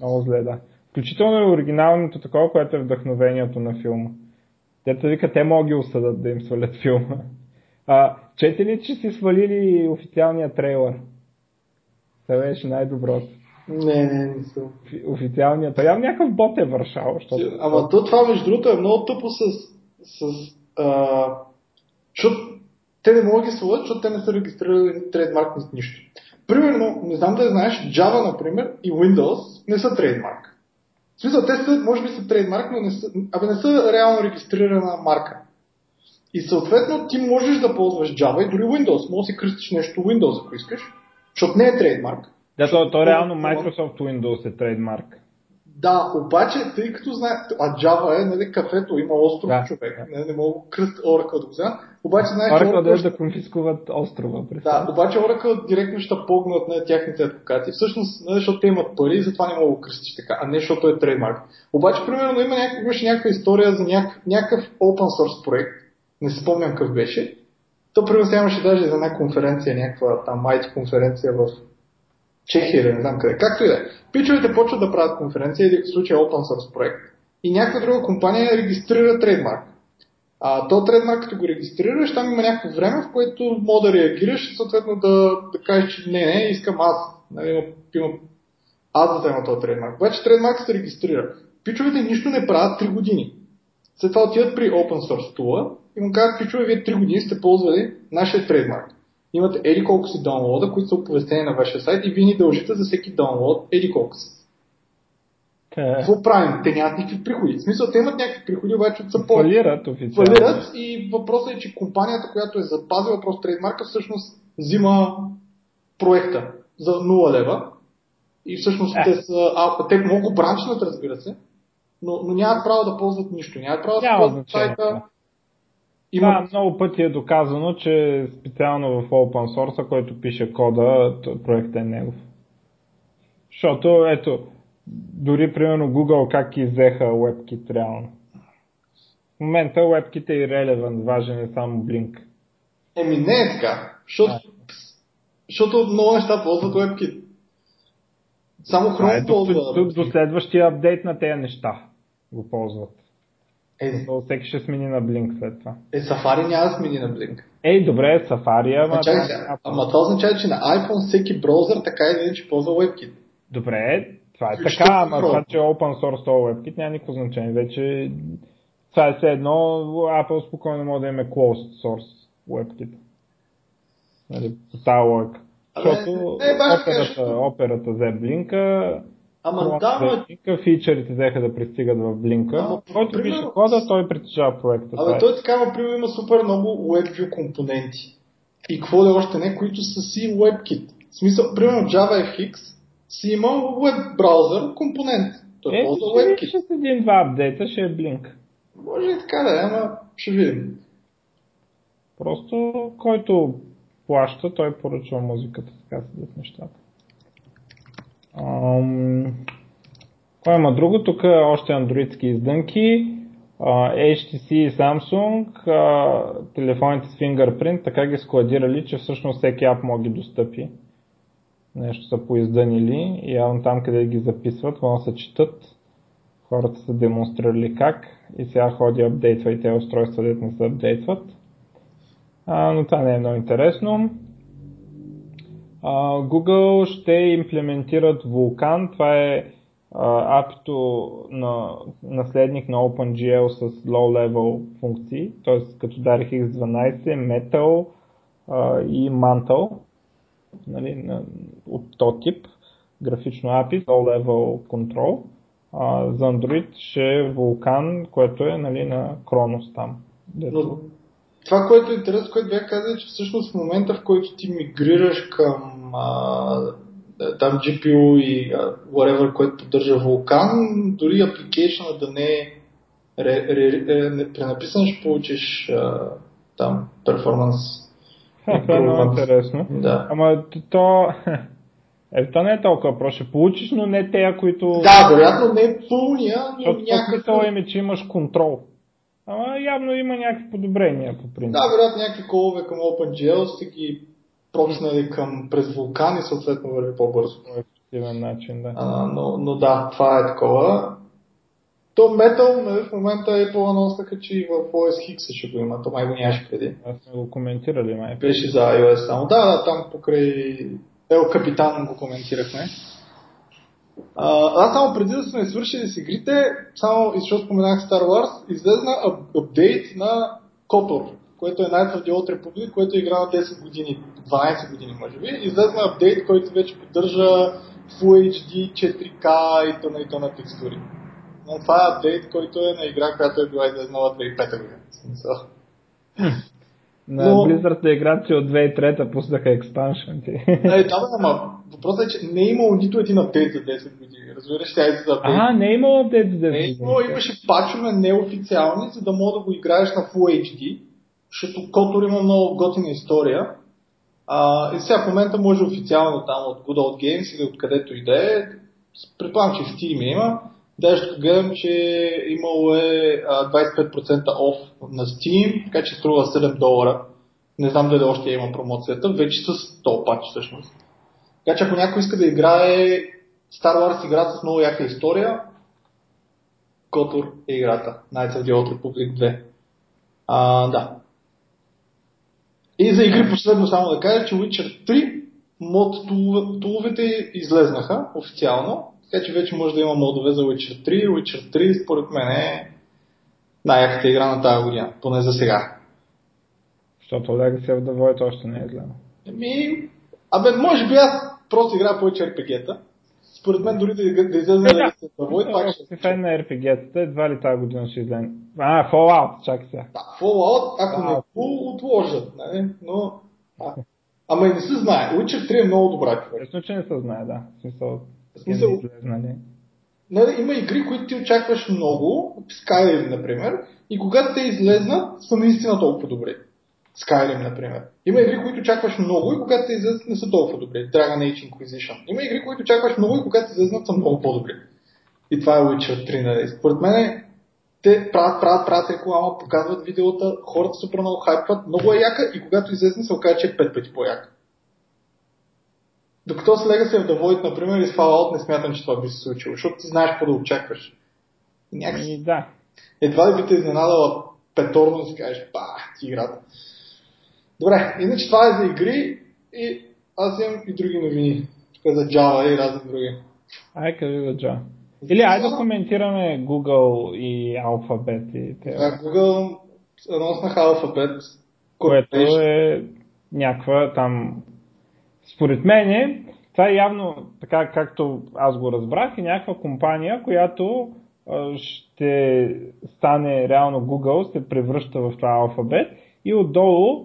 A: Много зле, да. Включително и оригиналното такова, което е вдъхновението на филма. Те вика, те могат ги осъдат да им свалят филма. А, чете ли, че си свалили официалния трейлър? Това беше най-доброто.
B: Не, не, не съм.
A: Официалният. Той някакъв бот е вършал. Защото...
B: Ама то това, между другото, е много тъпо с... с а... Защото те не могат да ги свалят, защото те не са регистрирали трейдмарк с нищо. Примерно, не знам да знаеш, Java, например, и Windows не са трейдмарк. В смисъл, те са, може би са трейдмарк, но не са, абе не са реално регистрирана марка. И съответно ти можеш да ползваш Java и дори Windows. Може да си кръстиш нещо Windows, ако искаш, защото не е трейдмарк.
A: Да, то, то реално Microsoft Windows е трейдмарк.
B: Да, обаче, тъй като знае, а Java е, нали, кафето, има остров да, човек, да. Не, не мога кръст Oracle да го взема, обаче знаеш,
A: Oracle, Oracle да, да конфискуват острова.
B: Да, обаче Oracle директно ще погнат на тяхните адвокати, всъщност, не, защото те имат пари, затова не мога да кръстиш така, а не защото е трейдмарк. Обаче, примерно, има някакъв, имаше някаква история за няк, някакъв open source проект, не се спомням какъв беше, то примерно имаше даже за една конференция, някаква там IT конференция в Чехия или не знам къде. Както и да е. Пичовете почват да правят конференция, или в случая open source проект, и някаква друга компания регистрира трейдмарк. А то трейдмарк, като го регистрираш, там има някакво време, в което мога да реагираш и съответно да, да кажеш, че не, не, искам аз. Нали, има, има, аз да взема този трейдмарк. Обаче трейдмарк се регистрира. Пичовете нищо не правят 3 години. След това отиват при open source tool и му казват, пичове, вие 3 години сте ползвали нашия трейдмарк. Имате еди колко си даунлода, които са оповестени на вашия сайт и вие ни дължите за всеки даунлод еди колко си. Какво правим? Те нямат никакви приходи. В смисъл, те имат някакви приходи, обаче от support.
A: Фалират официално.
B: Фалират и въпросът е, че компанията, която е запазила просто трейдмарка, всъщност взима проекта за 0 лева. И всъщност
A: Е.
B: те са, а, те много бранчнат, разбира се, но, но нямат право да ползват нищо. Нямат право да ползват сайта. Има...
A: Това много пъти е доказано, че специално в open source, който пише кода, проектът е негов. Защото, ето, дори примерно Google как иззеха WebKit реално. В момента WebKit е irrelevant, важен е само Blink.
B: Еми не е така, защото, защото много неща ползват WebKit. Само
A: е
B: Chrome
A: до,
B: ползва
A: до, до следващия апдейт на тези неща го ползват.
B: Е,
A: То всеки ще смени на Blink след това.
B: е, Safari няма да смени на Blink.
A: Ей, добре, Safari, ама...
B: Чакай,
A: това-
B: сега, ама това означава, че на iPhone всеки браузър така или иначе ползва WebKit.
A: Добре, това е
B: Включително
A: така, ама това, че е open source този WebKit няма никакво значение. Вече това е все едно, Apple спокойно може да има closed source WebKit. Нали, по тази логика. Защото
B: така,
A: операта, операта взе блинка,
B: Ама да, ма,
A: блинка, фичърите взеха да пристигат в блинка.
B: Ама,
A: Който
B: примерно-
A: пише кода, той притежава проекта.
B: Абе,
A: е.
B: той така, например, има супер много WebView компоненти. И какво ли още не, които са си WebKit. В смисъл, примерно JavaFX си има web браузър компонент. Той
A: Е,
B: ползва WebKit.
A: ще с един-два апдейта, ще е блинк.
B: Може и така да е, ама ще видим.
A: Просто който плаща, той поръчва музиката, така седят нещата. Кой има друго? Тук е още андроидски издънки. HTC и Samsung, телефоните с фингърпринт, така ги складирали, че всъщност всеки ап може ги достъпи. Нещо са поиздънили и явно там, къде ги записват, може да се четат. Хората са демонстрирали как и сега ходи апдейтва и те устройства, дето не се апдейтват. А, но това не е много интересно. Google ще имплементират Vulkan. Това е апито на наследник на OpenGL с low-level функции, т.е. като DirectX 12, Metal и Mantle нали, на, от този тип графично API, low-level control. За Android ще е Vulkan, което е нали, на Kronos там. Дето...
B: Това, което е интересно, което бях казал, е, че всъщност в момента, в който ти мигрираш към а, там GPU и а, whatever, което поддържа Vulkan, дори application да не е ре, ре, ре, пренаписан, ще получиш а, там перформанс.
A: Това е много интересно.
B: Да.
A: Ама то... Е, то не е толкова просто. Ще получиш, но не тея, които...
B: Да, вероятно не е пълния, но
A: Защото
B: някакъв...
A: смисъл им е, че имаш контрол. Ама явно има някакви подобрения по принцип.
B: Да, вероятно някакви колове към OpenGL сте ги прокснали към през вулкан и съответно върви по-бързо.
A: По ефективен начин, да.
B: А, но, но да, това е такова. То Metal нали, в момента е по-анонснаха, че и в OS X ще го има. То май го нямаше преди.
A: Аз сме го коментирали, май.
B: Беше за iOS само. Да, да, там покрай Ел Капитан го коментирахме. Аз само преди да сме свършили с игрите, само и защото споменах Star Wars, излезна ап- апдейт на Котор, което е най-твърди от Републик, което е игра на 10 години, 12 години може би. Излезна апдейт, който вече поддържа Full HD, 4K и т.н. и т.н. текстури. Но това е апдейт, който е на игра, която е била излезнала 2005 година.
A: На
B: Но-
A: Blizzard е играчи от 2003 пуснаха експаншънти.
B: Е, да, бе, ама въпросът е, че не е имало нито един апдейт за 10 години. Разбираш, тя е за апдейт.
A: а, не е имало апдейт за
B: не е
A: 10
B: имало, имаше пачове неофициални, за да мога да го играеш на Full HD, защото Котор има много готина история. А, и сега в момента може официално там от Good Old Games или откъдето и да е. Предполагам, че в Steam има. Даже гледам, че имало е а, 25% off на Steam, така че струва 7 долара. Не знам дали още има промоцията, вече с този пач всъщност. Така че ако някой иска да играе Star Wars игра с много яка история, Котор е играта. Knights of the Old Republic 2. А, да. И за игри последно само да кажа, че Witcher 3 мод тулове- туловете излезнаха официално, така че вече може да има модове за Witcher 3. Witcher 3 според мен е най-яката игра на тази година, поне за сега.
A: Защото Legacy of the Void още не е гледал.
B: Еми, абе, може би аз просто играя повече RPG-та. Според мен дори да, да излезе на
A: да.
B: State пак ще
A: си фен на RPG-тата, едва ли тази година ще излезе. А, Fallout, чакай сега.
B: Да, Fallout, ако не го отложат, нали? но... А, ама и не се знае. Witcher 3 е много добра човек.
A: Че не се знае, да. В смисъл,
B: смисъл-
A: нали?
B: Нали, има игри, които ти очакваш много, Skyrim, например, и когато те излезнат, са наистина толкова добри. Skyrim, например. Има игри, които очакваш много и когато те излезнат, не са толкова добри. Dragon Age Inquisition. Има игри, които очакваш много и когато излезнат, са много по-добри. И това е Witcher 3, нали? Според мен те правят, правят, правят реклама, показват видеота, хората супер много хайпват, много е яка и когато излезне се окаже, че е пет пъти по-яка. Докато с Legacy of the Void, например, и с Fallout не смятам, че това би се случило, защото ти знаеш какво да очакваш. И някакси
A: И да.
B: едва ли би те изненадала петорно и си кажеш, бах, ти играта. Добре, иначе това е за игри и аз имам и други новини. Тук е за Java и разни други.
A: Ай, кажи за Джа. Или айде да коментираме Google и Alphabet и те,
B: А, Google анонснаха Alphabet,
A: което е някаква там... Според мен това е явно, така както аз го разбрах, е някаква компания, която ще стане реално Google, се превръща в това Alphabet и отдолу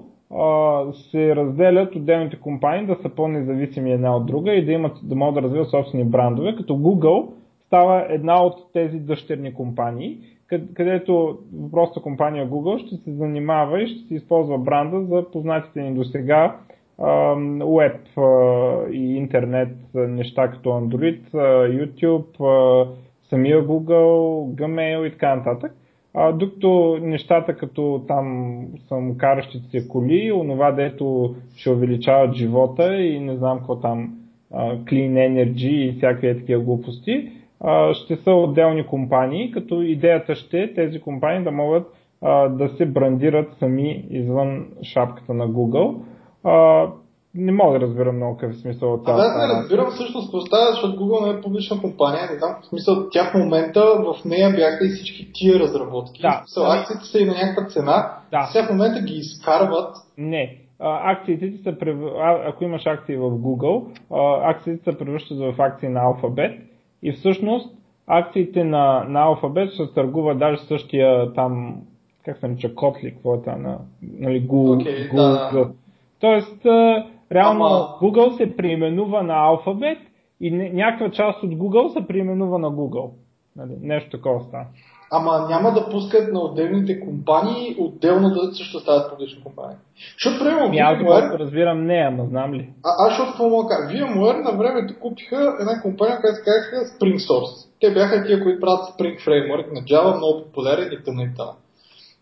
A: се разделят отделните компании да са по-независими една от друга и да, имат, да могат да развиват собствени брандове, като Google става една от тези дъщерни компании, къд- където въпросната компания Google ще се занимава и ще се използва бранда за познатите ни до сега веб и интернет неща като Android, YouTube, самия Google, Gmail и така нататък. Докато нещата като там самокаращите се коли, онова дето ще увеличават живота и не знам какво там, Clean Energy и всякакви такива глупости, ще са отделни компании, като идеята ще е тези компании да могат да се брандират сами извън шапката на Google. А, не мога да разбера много какъв е смисъл от тази
B: аз не разбирам всъщност какво става, защото Google не е публична компания, не знам, в смисъл, тя в момента в нея бяха и всички тия разработки.
A: Да.
B: В смисъл, акциите са и на някаква цена,
A: Да.
B: сега в момента ги изкарват.
A: Не. Акциите ти се прев... а, ако имаш акции в Google, акциите се превръщат в акции на Alphabet и всъщност акциите на, на Alphabet ще търгува даже същия там, как се нарича, Котли, какво е там, на, нали, Google,
B: Окей,
A: Google.
B: да, да.
A: Тоест, реално
B: Ама-
A: Google се преименува на Alphabet и някаква част от Google се преименува на Google. Нали, нещо такова става.
B: Ама няма да пускат на отделните компании отделно да също стават публична компания. Защото, примерно,
A: Ами
B: VMware,
A: доколкото разбирам не, ама знам ли?
B: а, аз защото какво мога кажа? VMware на времето купиха една компания, която се казаха Spring Source. Те бяха тия, които правят Spring Framework на Java, много популярен и т.н. и т.н.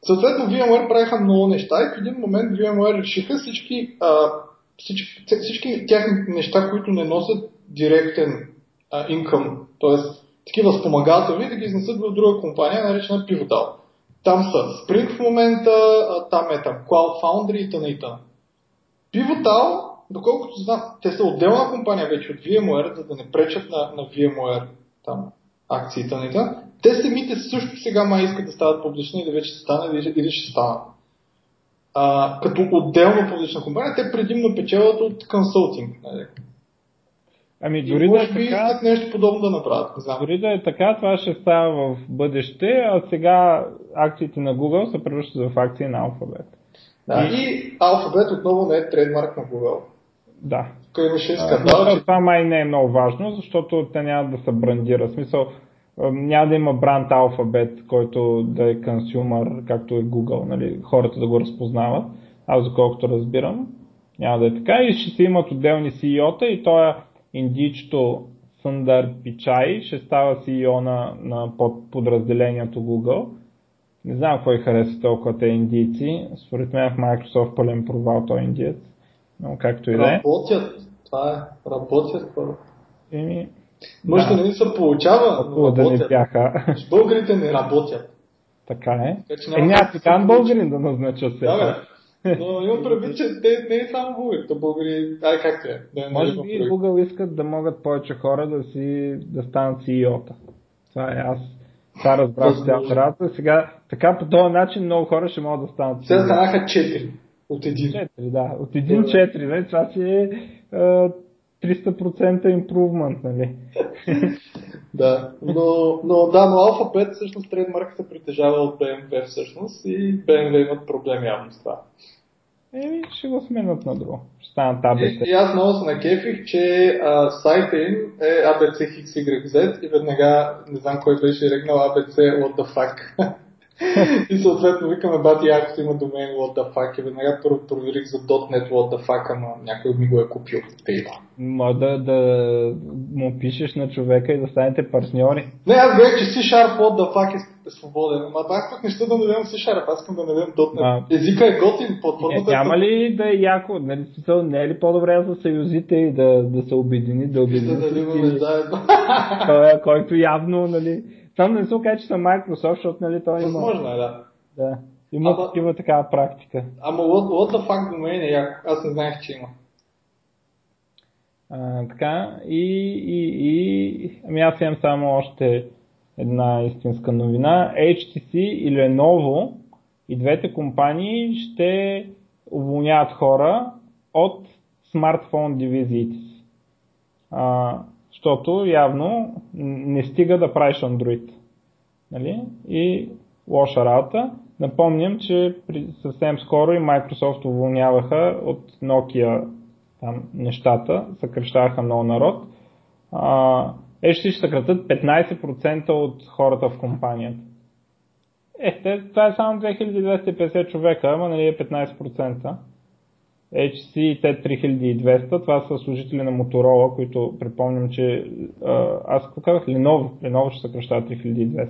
B: Съответно, VMware правиха много неща и в един момент VMware решиха всички, а, всички, всички тяхни неща, които не носят директен а, income, т.е. такива спомагателни, да ги изнесат в друга компания, наречена Pivotal. Там са Spring в момента, а, там е там Cloud Foundry и т.н. и т.н. Pivotal, доколкото знам, те са отделна компания вече от VMware, за да не пречат на, на VMware там, акциите на т.н. Те самите също сега май искат да стават публични и да вече стане или, или ще станат. А, като отделна публична компания, те предимно печелят от консултинг. Нали?
A: Ами
B: И
A: дори да е
B: би
A: така,
B: нещо подобно да направят. Не знам.
A: Дори да е така, това ще става в бъдеще, а сега акциите на Google се превръщат в акции на Alphabet.
B: Да, и Alphabet отново не е трейдмарк на Google.
A: Да.
B: Тук имаше скандал, че
A: Това май не е много важно, защото те няма да се брандира. В смисъл, няма да има бранд Alphabet, който да е консюмър, както е Google, нали, хората да го разпознават. Аз доколкото разбирам, няма да е така. И ще си имат отделни CEO-та и той индичто Сундар Пичай ще става CEO на, на под, подразделението Google. Не знам кой хареса толкова те индийци. Според мен в Microsoft пълен провал той индиец. Но както и да е.
B: работят. Това е. Работят хора.
A: Еми,
B: Може да, не се получава,
A: Хубаво да не бяха.
B: Българите не работят.
A: така е.
B: Така че
A: Е,
B: няма се
A: титан
B: получи.
A: българин да назнача се.
B: Да, бе. Но имам предвид, че те не е само българи. То българи, ай как те е. Да
A: Може би. Google искат да могат повече хора да си да станат CEO-та. Това е аз. Това разбрах цялата работа. Сега, така по този начин много хора ще могат да станат
B: Сега станаха 4. От един.
A: 4, да. От 1.4, нали? Това си е а, 300% improvement, нали?
B: да, но, но да, но Alpha 5 всъщност трейдмарк се притежава от BMW всъщност и BMW имат проблем явно с това.
A: Еми, ще го сменят на друго. Ще станат ABC.
B: И, и аз много се накефих, че а, сайта им е ABC XYZ и веднага, не знам кой беше регнал ABC what the fuck. и съответно викаме бати, ако има домен what the fuck и веднага проверих за .NET what the fuck, ама някой ми го е купил. Тейба.
A: Ма да, да му пишеш на човека и да станете партньори.
B: Не, аз гледах, че C-Sharp what the fuck е свободен. Ама аз пък не ще да наведем C-Sharp, аз искам да наведем .NET. А... Езика е готин, платформата
A: е, Няма ли да е яко? Нали, не е ли по-добре за съюзите и да, да се обедини, да обедини?
B: Да, да, да, заедно.
A: Той, който явно, нали, там не се окаже, че са Microsoft, защото нали, той
B: има... Възможно е, да.
A: Да. Има ама, такива такава практика.
B: Ама what, what the fuck домен е яко? Аз не знаех, че има.
A: А, така, и, и, и ами аз имам само още една истинска новина. HTC и Lenovo и двете компании ще уволняват хора от смартфон дивизиите. А, защото явно не стига да правиш Android. Нали? И лоша работа. Напомням, че съвсем скоро и Microsoft уволняваха от Nokia там, нещата, съкръщаваха много народ. Е, ще съкратят 15% от хората в компанията. Е, това е само 2250 човека, ама нали е 15%. HC и T3200, това са служители на Motorola, които припомням, че аз какво казах, Lenovo, Lenovo ще съкръщава 3200.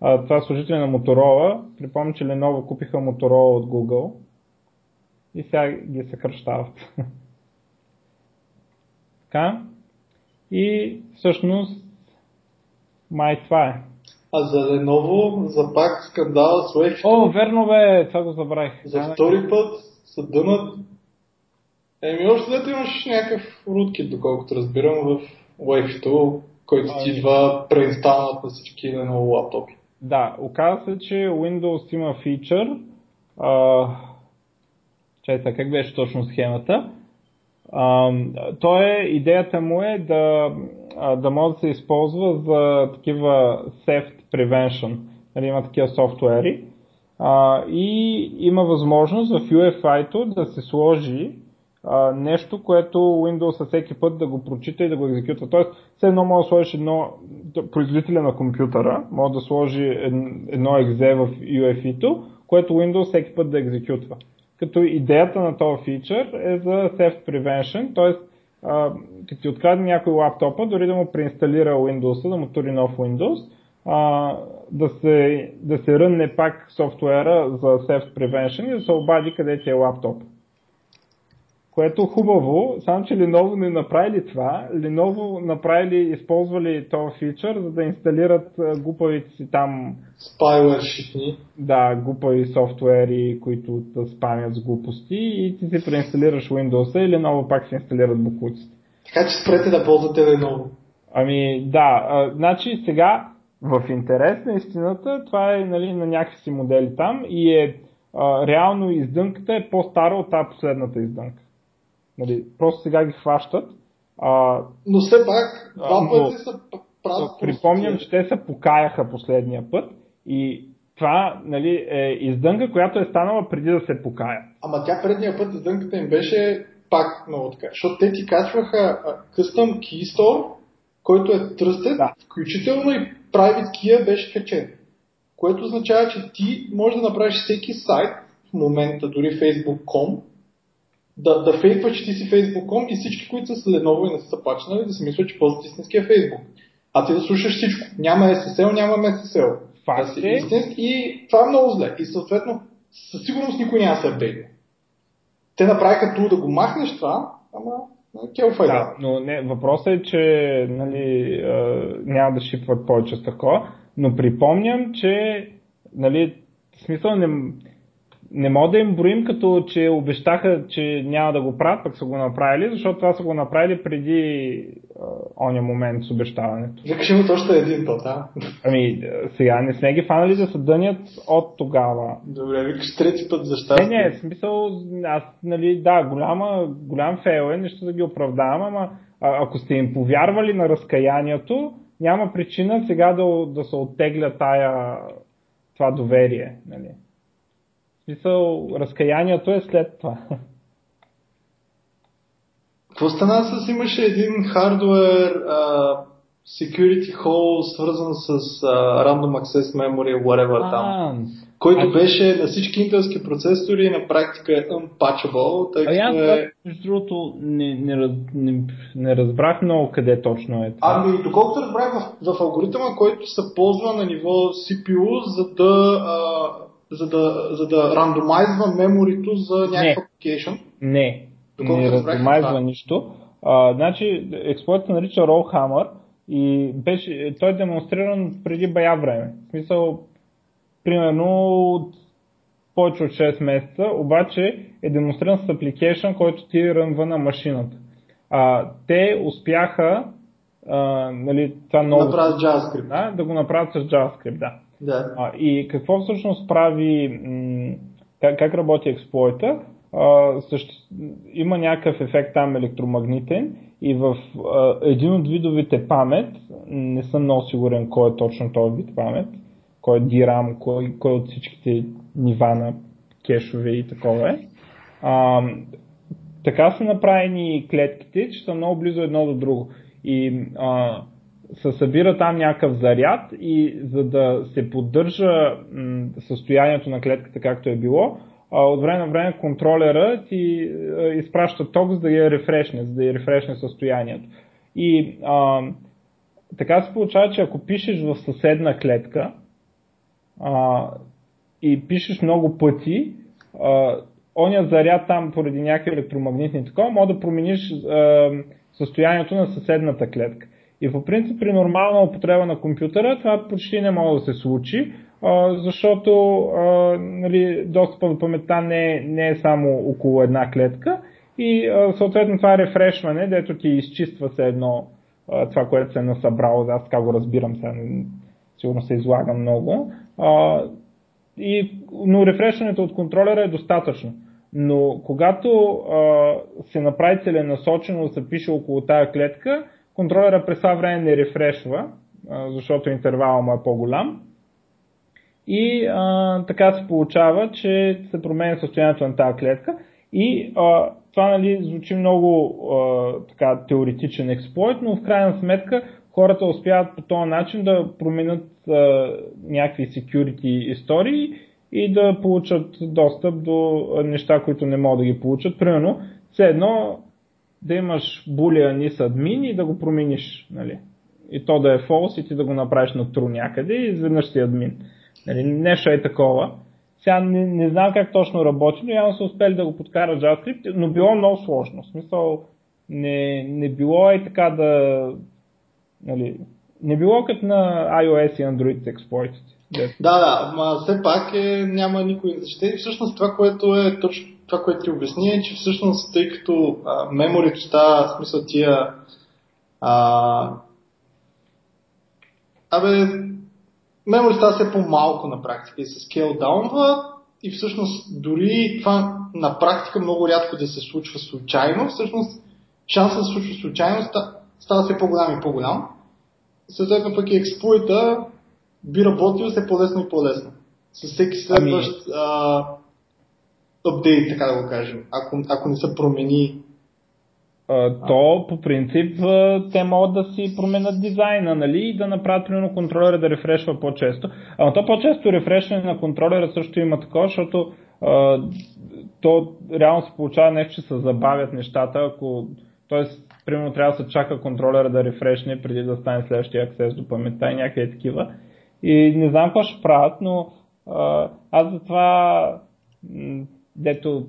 A: А, това са служители на Motorola, припомням, че Lenovo купиха Motorola от Google и сега ги съкръщават. така. И всъщност май това е.
B: А за Lenovo, за пак скандал с
A: О, верно бе, това го забравих.
B: За втори път са дънат. Еми, още дето имаш някакъв rootkit, доколкото разбирам, в Wave 2, който ти идва преинсталнат на всички Lenovo лаптопи.
A: Да, оказва се, че Windows има фичър. А... Чайте, как беше точно схемата? А, то е, идеята му е да, да може да се използва за такива theft prevention. Нали, има такива софтуери. А, и има възможност в UEFI-то да се сложи а, нещо, което Windows всеки път да го прочита и да го екзекютва. Тоест, все едно може да сложиш едно, производителя на компютъра, може да сложи едно екзе в UEFI-то, което Windows всеки път да екзекютва. Като идеята на този фичър е за theft prevention, т.е. като ти открадне някой лаптопа, дори да му преинсталира Windows, да му тури нов Windows, а, да, се, да се рънне пак софтуера за theft prevention и да се обади къде ти е лаптоп. Което хубаво, само че Lenovo не направили това. Lenovo направили, използвали този фичър, за да инсталират глупавите си там...
B: Spyware шитни.
A: Да, глупави софтуери, които да спамят с глупости и ти си преинсталираш Windows и Lenovo пак се инсталират буклуците.
B: Така че спрете да ползвате Lenovo.
A: Ами да, а, значи сега в интерес на истината това е нали, на някакви модели там и е а, реално издънката е по-стара от тази последната издънка. Нали, просто сега ги хващат. А,
B: но все пак, два пъти са правят
A: Припомням, че те се покаяха последния път и това нали, е издънка, която е станала преди да се покая.
B: Ама тя предния път издънката им беше пак много така. Защото те ти качваха Custom Key Store, който е тръстен, да. включително и Private Key беше качен. Което означава, че ти можеш да направиш всеки сайт, в момента дори Facebook.com, да, да фейква, че ти си Facebook.com и всички, които са с Lenovo и не са пачнали, да си мислят, че ползват истинския Facebook. А ти да слушаш всичко. Няма SSL, няма SSL.
A: Факт
B: да е. Истински, и това е много зле. И съответно, със сигурност никой няма се апдейтне. Те направиха тул да го махнеш това, ама Келфай,
A: да, но не, въпросът е, че нали, няма да шипват повече с такова, но припомням, че нали, в смисъл не, не мога да им броим като, че обещаха, че няма да го правят, пък са го направили, защото това са го направили преди а, оня момент с обещаването.
B: Викаш имат още един то, да?
A: Ами, сега не сме ги фанали да се дънят от тогава.
B: Добре, викаш трети път за щастие.
A: Не, не, в смисъл, аз, нали, да, голяма, голям фейл е, нещо да ги оправдавам, ама а, ако сте им повярвали на разкаянието, няма причина сега да, да се оттегля тая, това доверие. Нали. Смисъл, разкаянието е след това.
B: Какво стана с имаше един хардвер uh, security hole, свързан с uh, random access memory, whatever там, който а, беше на всички интелски процесори на практика е unpatchable, тъй като
A: а е... между другото не, не, не, не разбрах много къде точно е това.
B: Ами, доколкото разбрах в, в алгоритъма, който се ползва на ниво CPU, за да uh, за да, за да рандомайзва меморито за някакъв application?
A: Не, Доколко не рандомайзва нищо. А, значи, експлойт се нарича Rollhammer и беше, той е демонстриран преди бая време. В смисъл, примерно от повече от 6 месеца, обаче е демонстриран с application, който ти рънва на машината. А, те успяха а, нали, това много...
B: Направят JavaScript.
A: Да, да го направят с JavaScript, да.
B: Да.
A: И какво всъщност прави, как, работи експлойта? Има някакъв ефект там електромагнитен и в един от видовите памет, не съм много сигурен кой е точно този вид памет, кой е DRAM, кой, кой от всичките нива на кешове и такова е. А, така са направени клетките, че са много близо едно до друго. И а, се събира там някакъв заряд и за да се поддържа състоянието на клетката както е било, от време на време контролера ти изпраща ток, за да я рефрешне, за да я рефрешне състоянието. И а, така се получава, че ако пишеш в съседна клетка а, и пишеш много пъти, а, оня заряд там поради някакви електромагнитни такова, може да промениш а, състоянието на съседната клетка. И по принцип при нормална употреба на компютъра това почти не може да се случи, защото нали, достъпа до паметта не е, не е само около една клетка и съответно това рефрешване, дето ти изчиства се едно това, което се е насъбрало, аз така го разбирам, сега сигурно се излага много, и, но рефрешването от контролера е достатъчно. Но когато а, се направи целенасочено да се пише около тая клетка, контролера през това време не рефрешва, защото интервалът му е по-голям. И а, така се получава, че се променя състоянието на тази клетка. И а, това нали, звучи много а, така, теоретичен експлойт, но в крайна сметка хората успяват по този начин да променят а, някакви security истории и да получат достъп до неща, които не могат да ги получат. Примерно, все едно да имаш boolean is admin и да го промениш. Нали? И то да е false и ти да го направиш на true някъде и изведнъж си админ. Нали? Нещо е такова. Сега не, не знам как точно работи, но явно са успели да го подкарат JavaScript, но било много сложно. В смисъл, не, не било и така да... Нали, не било като на iOS и Android експлойтите.
B: Да, да, ма все пак е, няма никой защита. Всъщност това, което е точно това, което ти обясни е, че всъщност, тъй като меморито става, в смисъл тия а, Абе, мемори става все по-малко на практика и се скейлдаунва и всъщност дори това на практика много рядко да се случва случайно, всъщност шансът да се случва случайно става все по-голям и по-голям. Съответно пък и експлойта би работил все по-лесно и по-лесно. С всеки следващ ами... а, апдейт, така да го кажем, ако, ако не се промени
A: то по принцип те могат да си променят дизайна нали, и да направят примерно контролера да рефрешва по-често. Ама то по-често рефрешване на контролера също има такова, защото а, то реално се получава нещо, че се забавят нещата, ако т.е. примерно трябва да се чака контролера да рефрешне преди да стане следващия аксес до паметта и някакви такива. И не знам какво ще правят, но а, аз затова дето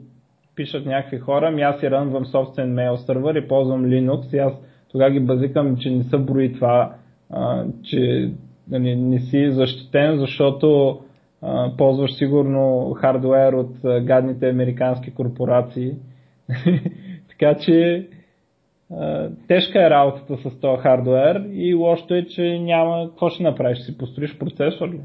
A: пишат някакви хора, ами аз си рънвам собствен мейл сервер и ползвам Linux и аз тогава ги базикам, че не са брои това, а, че нали, не си защитен, защото а, ползваш сигурно хардуер от а, гадните американски корпорации. така че а, тежка е работата с този хардуер и лошото е, че няма какво ще направиш, си построиш процесор ли?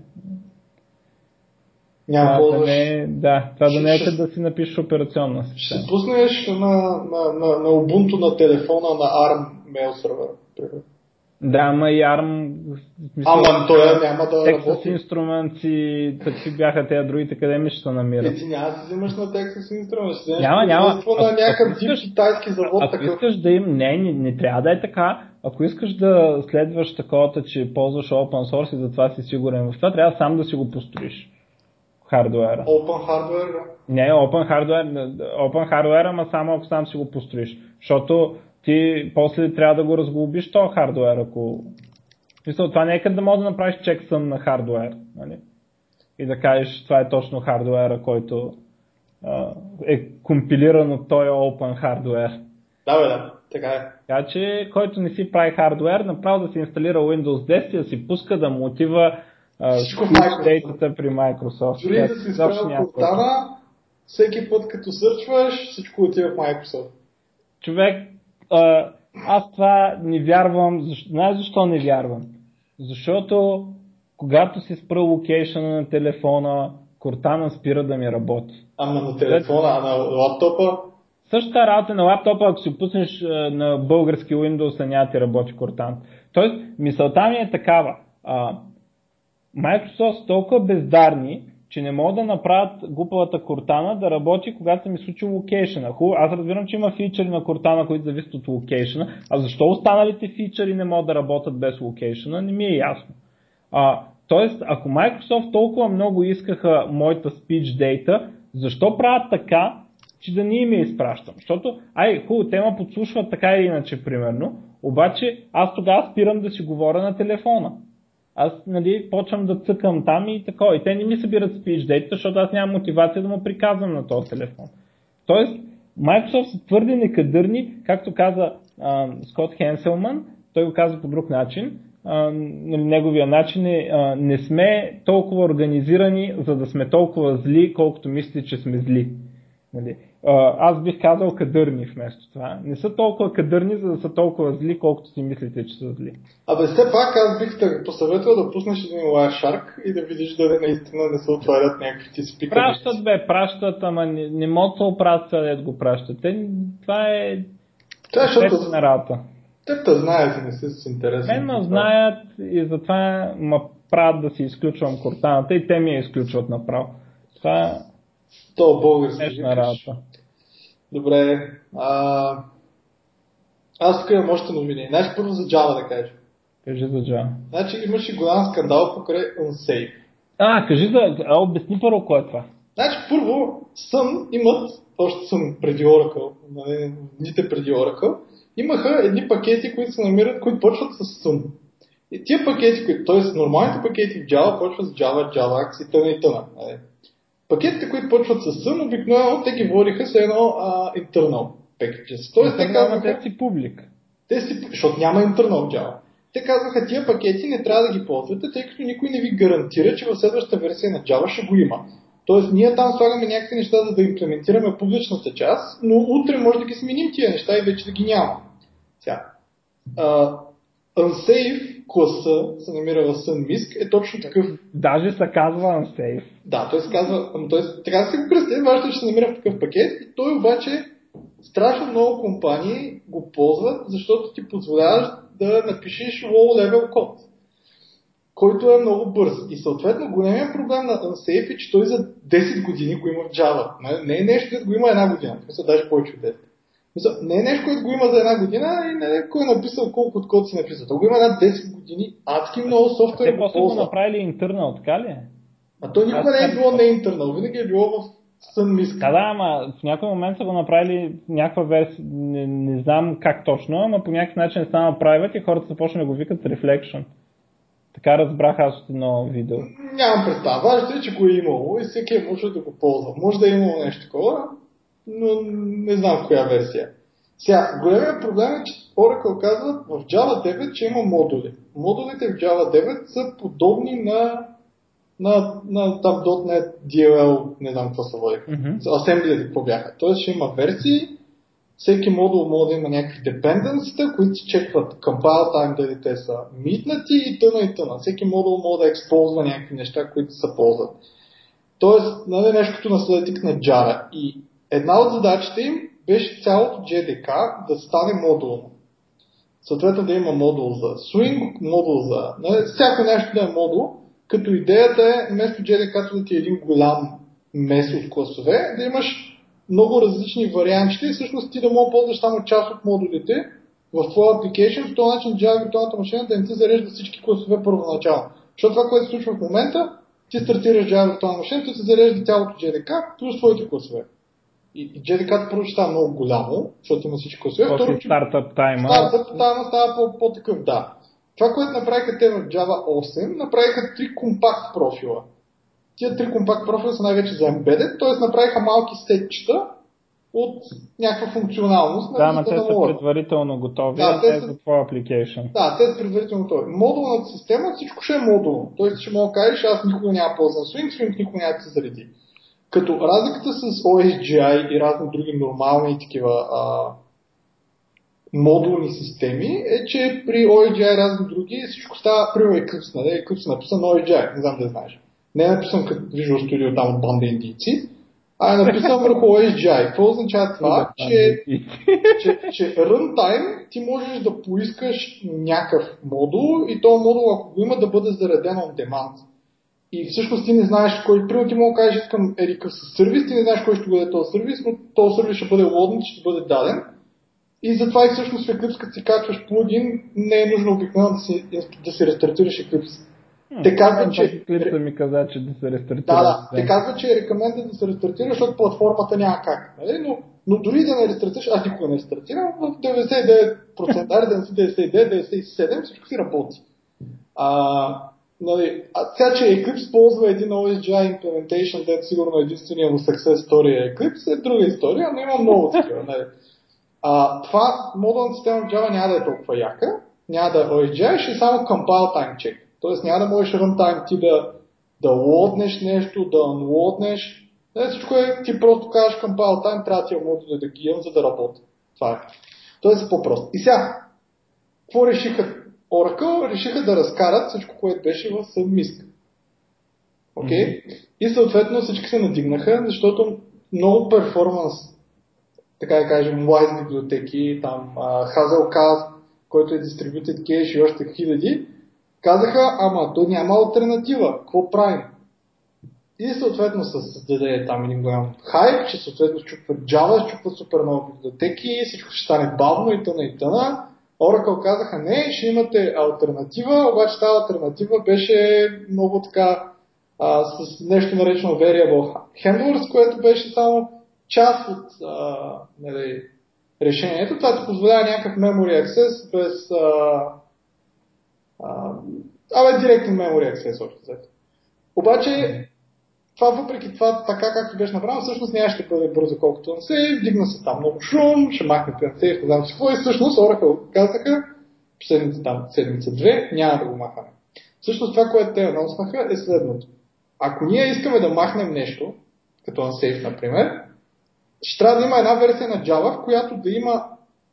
B: Няма ползваш.
A: да не, да, това да не е
B: Ще-
A: да си напишеш операционна
B: Ще
A: система.
B: пуснеш на, на, на, на Ubuntu на телефона на ARM mail сервер.
A: Да, ама и ARM... смисъл,
B: Ама той няма да
A: Texas
B: работи.
A: Instruments и какви бяха тези другите, къде ми ще се
B: Е,
A: намират.
B: ти няма да си взимаш на Texas Instruments, ще вземеш
A: Няма, няма.
B: на някакъв
A: искаш-
B: китайски завод.
A: Ако
B: такъв.
A: искаш да им... Не, не, не трябва да е така. Ако искаш да следваш таковата, че ползваш open source и затова си сигурен в това, трябва сам да си го построиш. Хардуера.
B: Open hardware. да.
A: Не, open hardware, open hardware, ама само ако сам си го построиш. Защото ти после трябва да го разглобиш то хардуер, ако... Смисъл, това не е като да можеш да направиш чексъм на хардуер. Нали? И да кажеш, това е точно хардуера, който а, е компилиран от този open хардуер.
B: Да, бе, да. Така е.
A: Така че, който не си прави хардуер, направо да си инсталира Windows 10 и да си пуска да му отива а,
B: Всичко в
A: speech
B: Microsoft.
A: data при Microsoft.
B: Дори да си изправил. Cortana, всеки път като сърчваш, всичко отива в Microsoft.
A: Човек, а, аз това не вярвам. Знаеш защо не вярвам? Защото когато си спра локейшъна на телефона, Cortana спира да ми работи.
B: Ама на телефона, а на лаптопа,
A: Същата работа на лаптопа, ако си пуснеш на български Windows, няма ти работи Cortana. Тоест, мисълта ми е такава. А, Microsoft са толкова бездарни, че не могат да направят глупавата Cortana да работи, когато се ми случи локейшъна. Хубаво, аз разбирам, че има фичъри на Cortana, които зависят от локейшъна, а защо останалите фичъри не могат да работят без локейшъна, не ми е ясно. А, тоест, ако Microsoft толкова много искаха моята speech data, защо правят така, че да не им я изпращам? Защото, ай, хубаво, те ме подслушват така или иначе, примерно, обаче аз тогава спирам да си говоря на телефона. Аз, нали, почвам да цъкам там и такова. И те не ми събират speech data, защото аз нямам мотивация да му приказвам на този телефон. Тоест, Microsoft са твърде некадърни, както каза а, Скот Хенселман, той го каза по друг начин. А, нали, неговия начин е а, не сме толкова организирани, за да сме толкова зли, колкото мисли, че сме зли. Нали? Аз бих казал кадърни вместо това. Не са толкова кадърни, за да са толкова зли, колкото си мислите, че са зли.
B: Абе, все пак аз бих те посъветвал да пуснеш един Wireshark и да видиш дали наистина не се отварят някакви ти спикъри.
A: Пращат, бе, пращат, ама не, не могат да оправят да го пращат. Те, това е
B: Това е, защото
A: работа.
B: те те знаят и не са с интерес.
A: Мен ме знаят и затова ме правят да си изключвам кортаната и те ми я изключват направо. Това
B: То български. викаш.
A: работа.
B: Добре. А... Аз тук имам още новини. Значи първо за Java да кажа.
A: Кажи за Java.
B: Значи имаше голям скандал покрай Unsafe.
A: А, кажи за... А, обясни първо кой е това.
B: Значи първо Sun имат, още съм преди Oracle, нали, дните преди Oracle, имаха едни пакети, които се намират, които почват с Sun. И тия пакети, които, т.е. нормалните пакети в Java почват с Java, JavaX и тъна и тъна. Нали. Пакетите, които почват с Sun, обикновено те ги водиха с едно а, internal packages. Тоест те казваха,
A: те си публик.
B: те си, защото няма internal Java. Те казваха, тия пакети не трябва да ги ползвате, тъй като никой не ви гарантира, че в следващата версия на Java ще го има. Тоест, ние там слагаме някакви неща, за да имплементираме публичната част, но утре може да ги сменим тия неща и вече да ги няма. Сега. Uh, unsafe класа се намира в SunMisk е точно такъв.
A: Даже се казва unsafe.
B: Да, той се казва, ам, т.е. трябва да си го представим, важно че се намира в такъв пакет и той обаче страшно много компании го ползват, защото ти позволяваш да напишеш low-level код, който е много бърз. И съответно големия проблем на Unsafe е, че той за 10 години го има в Java. Не- Не е нещо, което го има една година. Смисъл, даже повече от 10. Не е нещо, което го има за една година и не е кой е написал колко от код си написал. Той го има една 10 години, адски много софтуер
A: Те после го направили internal, така ли?
B: А той никога не е било не интернал, винаги е било в SunMisk.
A: Да, да, ама в някой момент са го направили някаква версия, не, не знам как точно, ама по някакъв начин е станал private и хората започнали да го викат Reflection. Така разбрах аз от едно видео.
B: Нямам представа. Важното е, че го е имало и всеки е можел да го ползва. Може да е имало нещо такова, но не знам в коя версия. Сега, големият проблем е, че Oracle казват в Java 9, че има модули. Модулите в Java 9 са подобни на, на, на там .NET, DLL, не знам какво се води.
A: Мгм.
B: Assembly какво бяха. Тоест ще има версии, всеки модул може да има някакви dependencies, които се чекват compile time, дали те са митнати и тъна и тъна. Всеки модул може да използва някакви неща, които се ползват. Тоест, нали, нещо като наследник на Java. И една от задачите им беше цялото JDK да стане модулно. Съответно да има модул за swing, модул за... Нали, всяко нещо да е модул, като идеята е вместо JDK да ти е един голям мес от класове, да имаш много различни варианти и всъщност ти да мога ползваш само част от модулите в твоя application, по този начин Java виртуалната машина да не ти зарежда всички класове първоначално. Защото това, което се случва в момента, ти стартираш Java виртуална машина, ти се зарежда цялото JDK плюс твоите класове. И, и JDK първо ще става много голямо, защото има всички класове. Второ, че
A: стартъп тайма.
B: стартъп тайма става по- по-такъв, да. Това, което направиха те в Java 8, направиха три компакт профила. Тия три компакт профила са най-вече за embedded, т.е. направиха малки сетчета от някаква функционалност.
A: Да,
B: за
A: те са предварително готови,
B: Да, те
A: те
B: са-
A: за твоя application.
B: Да, те са предварително готови. Модулната система, всичко ще е модулно. Тоест ще мога да кажеш, аз никога няма ползвам Swing, Swing никога няма да се зареди. Като разликата с OSGI и разни други нормални такива а, модулни системи е, че при OSGI и разни други всичко става, примерно Eclipse, нали? Eclipse е написан на OSGI, не знам да знаеш. Не е написан като Visual Studio там от банда индийци, а е написан върху OSGI. Какво означава това? Че че, че runtime ти можеш да поискаш някакъв модул и този модул, ако го има, да бъде зареден on demand. И всъщност ти не знаеш кой, примерно ти мога да кажеш, искам ерикъв с сервис, ти не знаеш кой ще бъде този сервис, но този сервис ще бъде лоднат, ще бъде даден. И затова и всъщност в Eclipse, като си качваш плагин, не е нужно обикновено да си, да си рестартираш Eclipse. Те казват, че-
A: Клипса ми каза, че да се рестартира.
B: Да, да. Те казват, че е рекоменден да се рестартира, защото платформата няма как. Нали? Но, но дори да не рестартираш, аз никога не рестартирам, в 99%, аре да не си 99, 97, всичко си работи. А, нали, а сега, че Eclipse ползва един OSGI implementation, дето сигурно единствения му success story е Eclipse, е друга история, но има много такива. Нали. А, това модулна система в Java няма да е толкова яка, няма да е OSGI, ще е само compile time check. Тоест няма да можеш runtime ти да, да лоднеш нещо, да unloadнеш. Не, всичко е, ти просто казваш compile time, трябва тия модули да ги имам, за да работя. Това е. Тоест е по-просто. И сега, какво решиха Oracle? Решиха да разкарат всичко, което беше в Submisk. Окей? Okay? И съответно всички се надигнаха, защото много перформанс, така да кажем, Wise библиотеки, там Hazelcast, който е Distributed Cache и още хиляди, казаха, ама то няма альтернатива, какво правим? И съответно се създаде там един голям хайп, че съответно щупват Java, щупват супер много библиотеки, всичко ще стане бавно и тъна и тъна. Oracle казаха, не, ще имате альтернатива, обаче тази альтернатива беше много така а, с нещо наречено Variable Handlers, което беше само част от а, нали, решението. Това ти позволява някакъв memory access без а, а, абе, директен memory access. Обаче, това въпреки това, така както беше направено, всъщност нямаше да бъде бързо колкото на сейв, вдигна се там много шум, ще махнете на сейв, не знам си и всъщност Oracle казаха, последните там седмица-две, няма да го махаме. Всъщност това, което те анонснаха е следното. Ако ние искаме да махнем нещо, като Unsafe, например, ще трябва да има една версия на Java, в която да има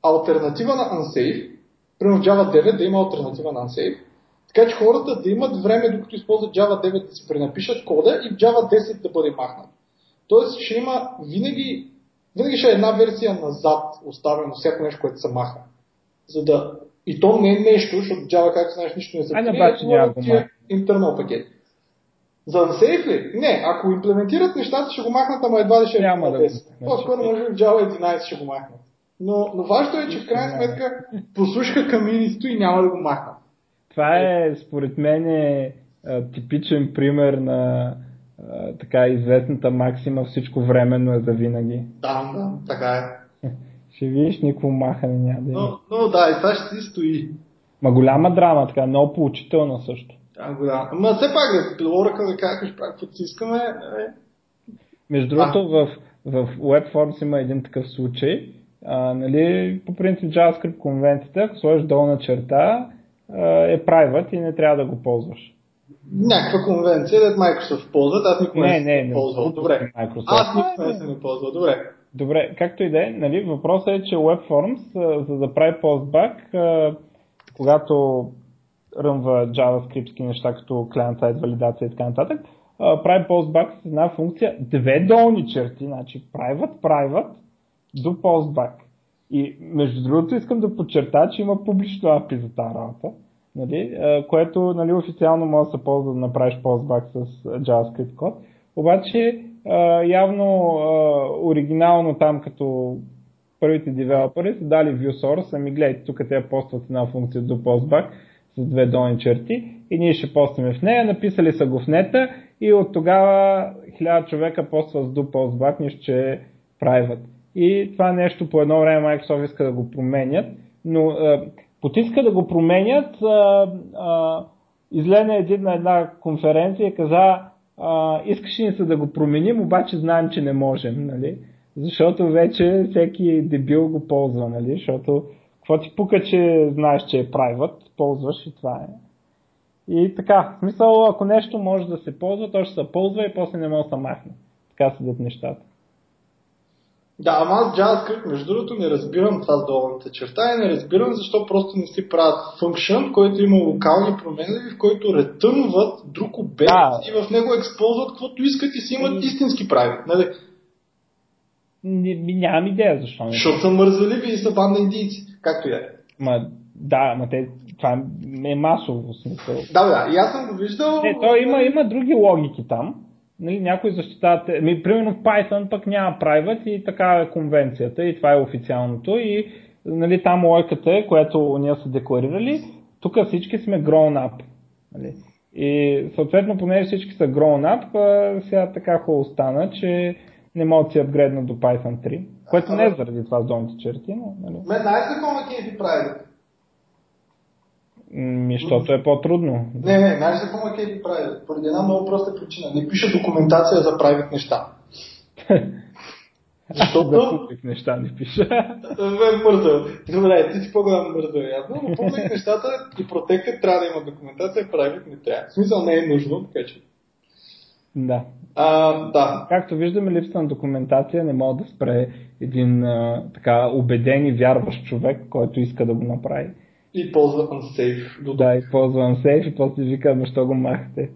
B: альтернатива на Unsafe, примерно Java 9 да има альтернатива на Unsafe, така че хората да имат време, докато използват Java 9 да си пренапишат кода и в Java 10 да бъде махнат. Тоест ще има винаги, винаги ще е една версия назад оставено всяко нещо, което се маха. За да... И то не е нещо, защото Java, както знаеш, нищо не се
A: Айде,
B: крие,
A: обаче няма го
B: е интернал пакет. За Unsafe ли? Не, ако имплементират нещата, ще го махнат, ама едва ли ще е
A: Няма да го
B: 10.
A: махнат.
B: По-скоро може в Java 11 ще го махнат. Но, но важното е, че в крайна сметка послушаха комьюнитито и няма да го махнат.
A: Това е, според мен, е, типичен пример на а, така известната максима всичко временно е за винаги.
B: Да, да, така е.
A: Ще видиш, никакво махане няма да има.
B: Но, но да, и това ще си стои.
A: Ма голяма драма, така, много поучителна също.
B: Да, голямо. Ама все пак да Oracle да кажеш, прави каквото искаме. Е,
A: Между другото, в, в WebForms има един такъв случай. А, нали, по принцип JavaScript конвенцията, ако сложиш долна черта, е private и не трябва да го ползваш.
B: някаква конвенция, да Microsoft ползват, аз никога
A: Не,
B: не,
A: не, не,
B: ползвал.
A: не,
B: Добре.
A: Microsoft.
B: Аз никога не съм ползвал. Добре.
A: Добре, както и да е, нали, въпросът е, че WebForms, за да прави постбак, когато ръмва JavaScript неща, като client-side валидация и така нататък, прави постбак с една функция, две долни черти, значи private, private, до postback. И между другото искам да подчертая, че има публично API за тази работа, нали, което нали, официално може да се ползва да направиш postback с JavaScript код. Обаче явно оригинално там като първите девелопери са дали ViewSource, ами гледайте, тук те постват една функция до postback с две долни черти и ние ще постваме в нея, написали са го в нета и от тогава хиляда човека поства с do postback, нищо че е private. И това нещо по едно време Microsoft иска да го променят, но а, потиска да го променят, а, а, излезе един на една конференция и каза, а, искаше ни се да го променим, обаче знаем, че не можем, нали? Защото вече всеки дебил го ползва, нали? Защото какво ти пука, че знаеш, че е private, ползваш и това е. И така, в смисъл, ако нещо може да се ползва, то ще се ползва и после не може да се махне. Така седят нещата.
B: Да, ама аз JavaScript, между другото, не разбирам това с долната черта и не разбирам защо просто не си правят функшън, който има локални променливи, в който ретърнват друг обект
A: Да.
B: и в него ексползват каквото искат и си имат истински прави. Нали?
A: Не, ми, нямам идея защо не.
B: Защото са мързеливи и са банда индийци. Както и да е.
A: Ма, да, ма те, това е масово в смисъл.
B: Да, да. И аз съм го виждал.
A: Не, то има, има други логики там. Нали, някои защитават, ми, примерно в Python пък няма private и така е конвенцията и това е официалното и нали, там логиката е, която ние са декларирали, тук всички сме grown up. Нали. И съответно, понеже всички са grown up, а, сега така хубаво стана, че не могат да си апгрейднат до Python 3, което не е заради това с долните черти, но нали,
B: Мен знаеш за какво ме кейфи прави?
A: Ми, защото е по-трудно.
B: Не, не, знаеш за какво ме кейфи прави? Поради една много проста причина. Не пише документация за правит неща. Защото...
A: За публик неща не пиша.
B: Бе, мързъл. Добре, ти си по-голям мързъл, явно, но публик нещата и протекът трябва да има документация, правит не трябва. В смисъл не е нужно, така че.
A: да.
B: А, да.
A: Както виждаме, липса на документация не може да спре един а, така убеден и вярващ човек, който иска да го направи.
B: И ползва unsafe. До
A: Да, използвам сейф и после вика, защо го махате.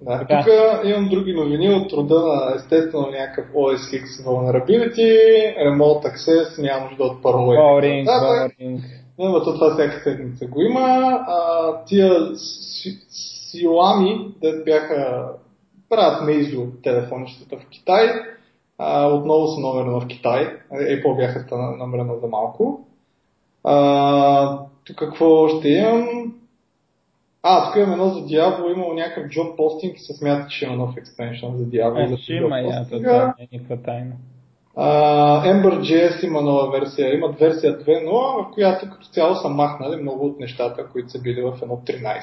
B: Да,
A: Така.
B: тук имам други новини от рода на естествено някакъв OS X Vulnerability, Remote Access, няма нужда от парола. и нататък.
A: боринг.
B: Не, но то това всяка седмица го има. А, тия си- силами, да бяха правят мейзо телефонищата в Китай, а, отново са номерно в Китай. Apple бяха стана номерно за малко. А, тук какво ще имам? А, тук имам едно за Diablo, имало някакъв job постинг и се смята, че има нов екстеншън за Diablo.
A: Е, ще има я, не е никаква тайна.
B: Uh, Ember.js има нова версия, имат версия 2.0, в която като цяло са махнали много от нещата, които са били в 1.13.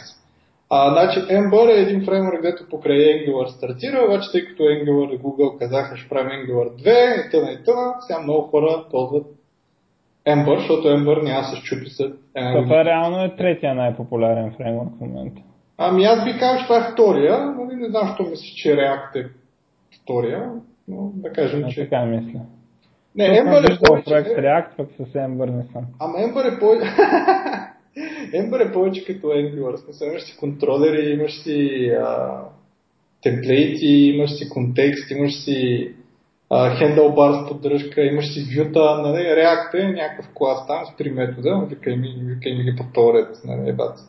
B: А, значи Ember е един фреймворк, където покрай Angular стартира, обаче тъй като Angular и Google казаха, ще правим Angular 2 и тъна и тъна, сега много хора ползват Ember, защото Ember няма се щупи след една
A: Това
B: година.
A: реално е третия най-популярен фреймворк в момента.
B: Ами аз би казал, че това е втория, нали, не знам, защо мисля, че React е втория, но да кажем,
A: Аз
B: че...
A: така мисля.
B: Не,
A: съм
B: Ember е повече...
A: проект React, пък с Ember не съм.
B: Ама Ember е повече... Ember е повече като Angular. Смисъл, имаш си контролери, имаш си а, темплейти, имаш си контекст, имаш си handlebar с поддръжка, имаш си вюта, нали, React е някакъв клас там с три метода, викай ми, викай ми ги по този ред, нали, ебат.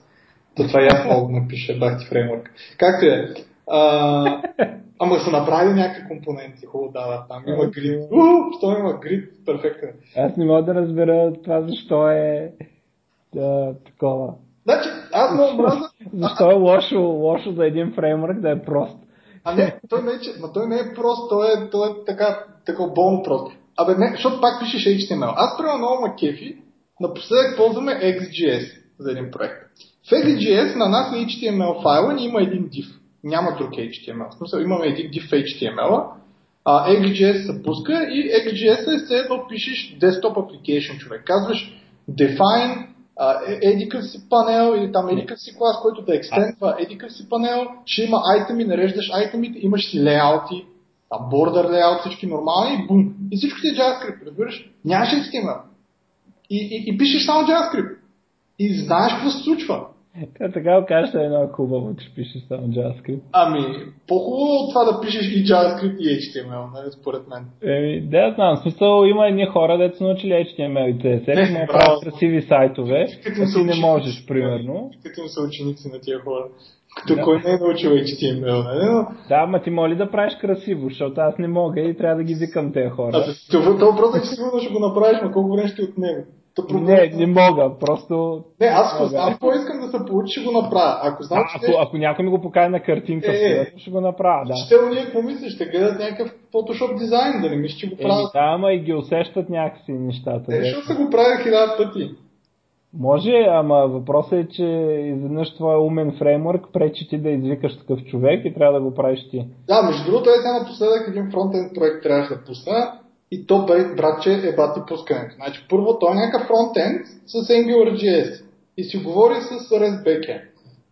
B: То това и аз мога да напиша, бах ти фреймворк. Както е. А, ама са направили някакви компоненти, хубаво да, там има грид. Уу, що има грид, перфектен.
A: Аз не мога да разбера това защо е а, такова.
B: Значи, аз много мраза.
A: Защо е лошо, лошо за един фреймворк да е прост?
B: А не, той не е, ма той не е прост, той е, той е така, така болно прост. Абе не, защото пак пишеш HTML. Аз правя много ма кефи, напоследък ползваме XGS за един проект. В XGS на нас на HTML файла ни има един div. Няма друг HTML. В смисъл имаме един div HTML, а XGS се пуска и XGS е едно пишеш desktop application човек. Казваш define а, е- си панел или там еди къв си клас, който да екстендва еди къв си панел, ще има айтеми, нареждаш айтемите, имаш си леяути, там бордър леяут, всички нормални и бум. И всичко ти е JavaScript, разбираш? Нямаш HTML. И, и, и пишеш само JavaScript. И знаеш какво се случва.
A: Та така го кажеш, е едно хубаво, че пишеш само JavaScript.
B: Ами, по-хубаво от това да пишеш и JavaScript и HTML, нали, според мен.
A: Еми, да, знам. Смисъл има едни хора, дето са научили HTML и CSS,
B: Не, браво.
A: правят красиви сайтове,
B: Като
A: а ти не можеш, примерно.
B: Като им са ученици на тия хора. Като
A: Да.
B: кой не е научил HTML, нали? Но,
A: Да, ама ти моли да правиш красиво, защото аз не мога и трябва да ги викам тези хора.
B: а, това, това въпрос е, че сигурно ще го направиш, но колко време ще отнеме. Проблем-
A: Не, не мога, просто...
B: Не, аз ако знам какво искам да се получи, ще го направя. Ако знам,
A: А,
B: че
A: ако, ако някой ми го покаже на картинка,
B: Е, е.
A: е, ще го направя, да.
B: ще уния какво мислиш, ще гледат някакъв Photoshop дизайн, да не мислиш, че го
A: Еми,
B: правят.
A: да, ама и ги усещат някакси нещата.
B: Е, защото са го правили хиляда пъти.
A: Може, ама въпросът е, че изведнъж твой умен фреймворк пречи ти да извикаш такъв човек и трябва да го правиш ти.
B: Да, между другото, е сега напоследък един фронтенд проект трябваше да пусна и то братче, е бати пускането. Значи, първо, той е някакъв фронтенд с AngularJS и си говори с REST backend.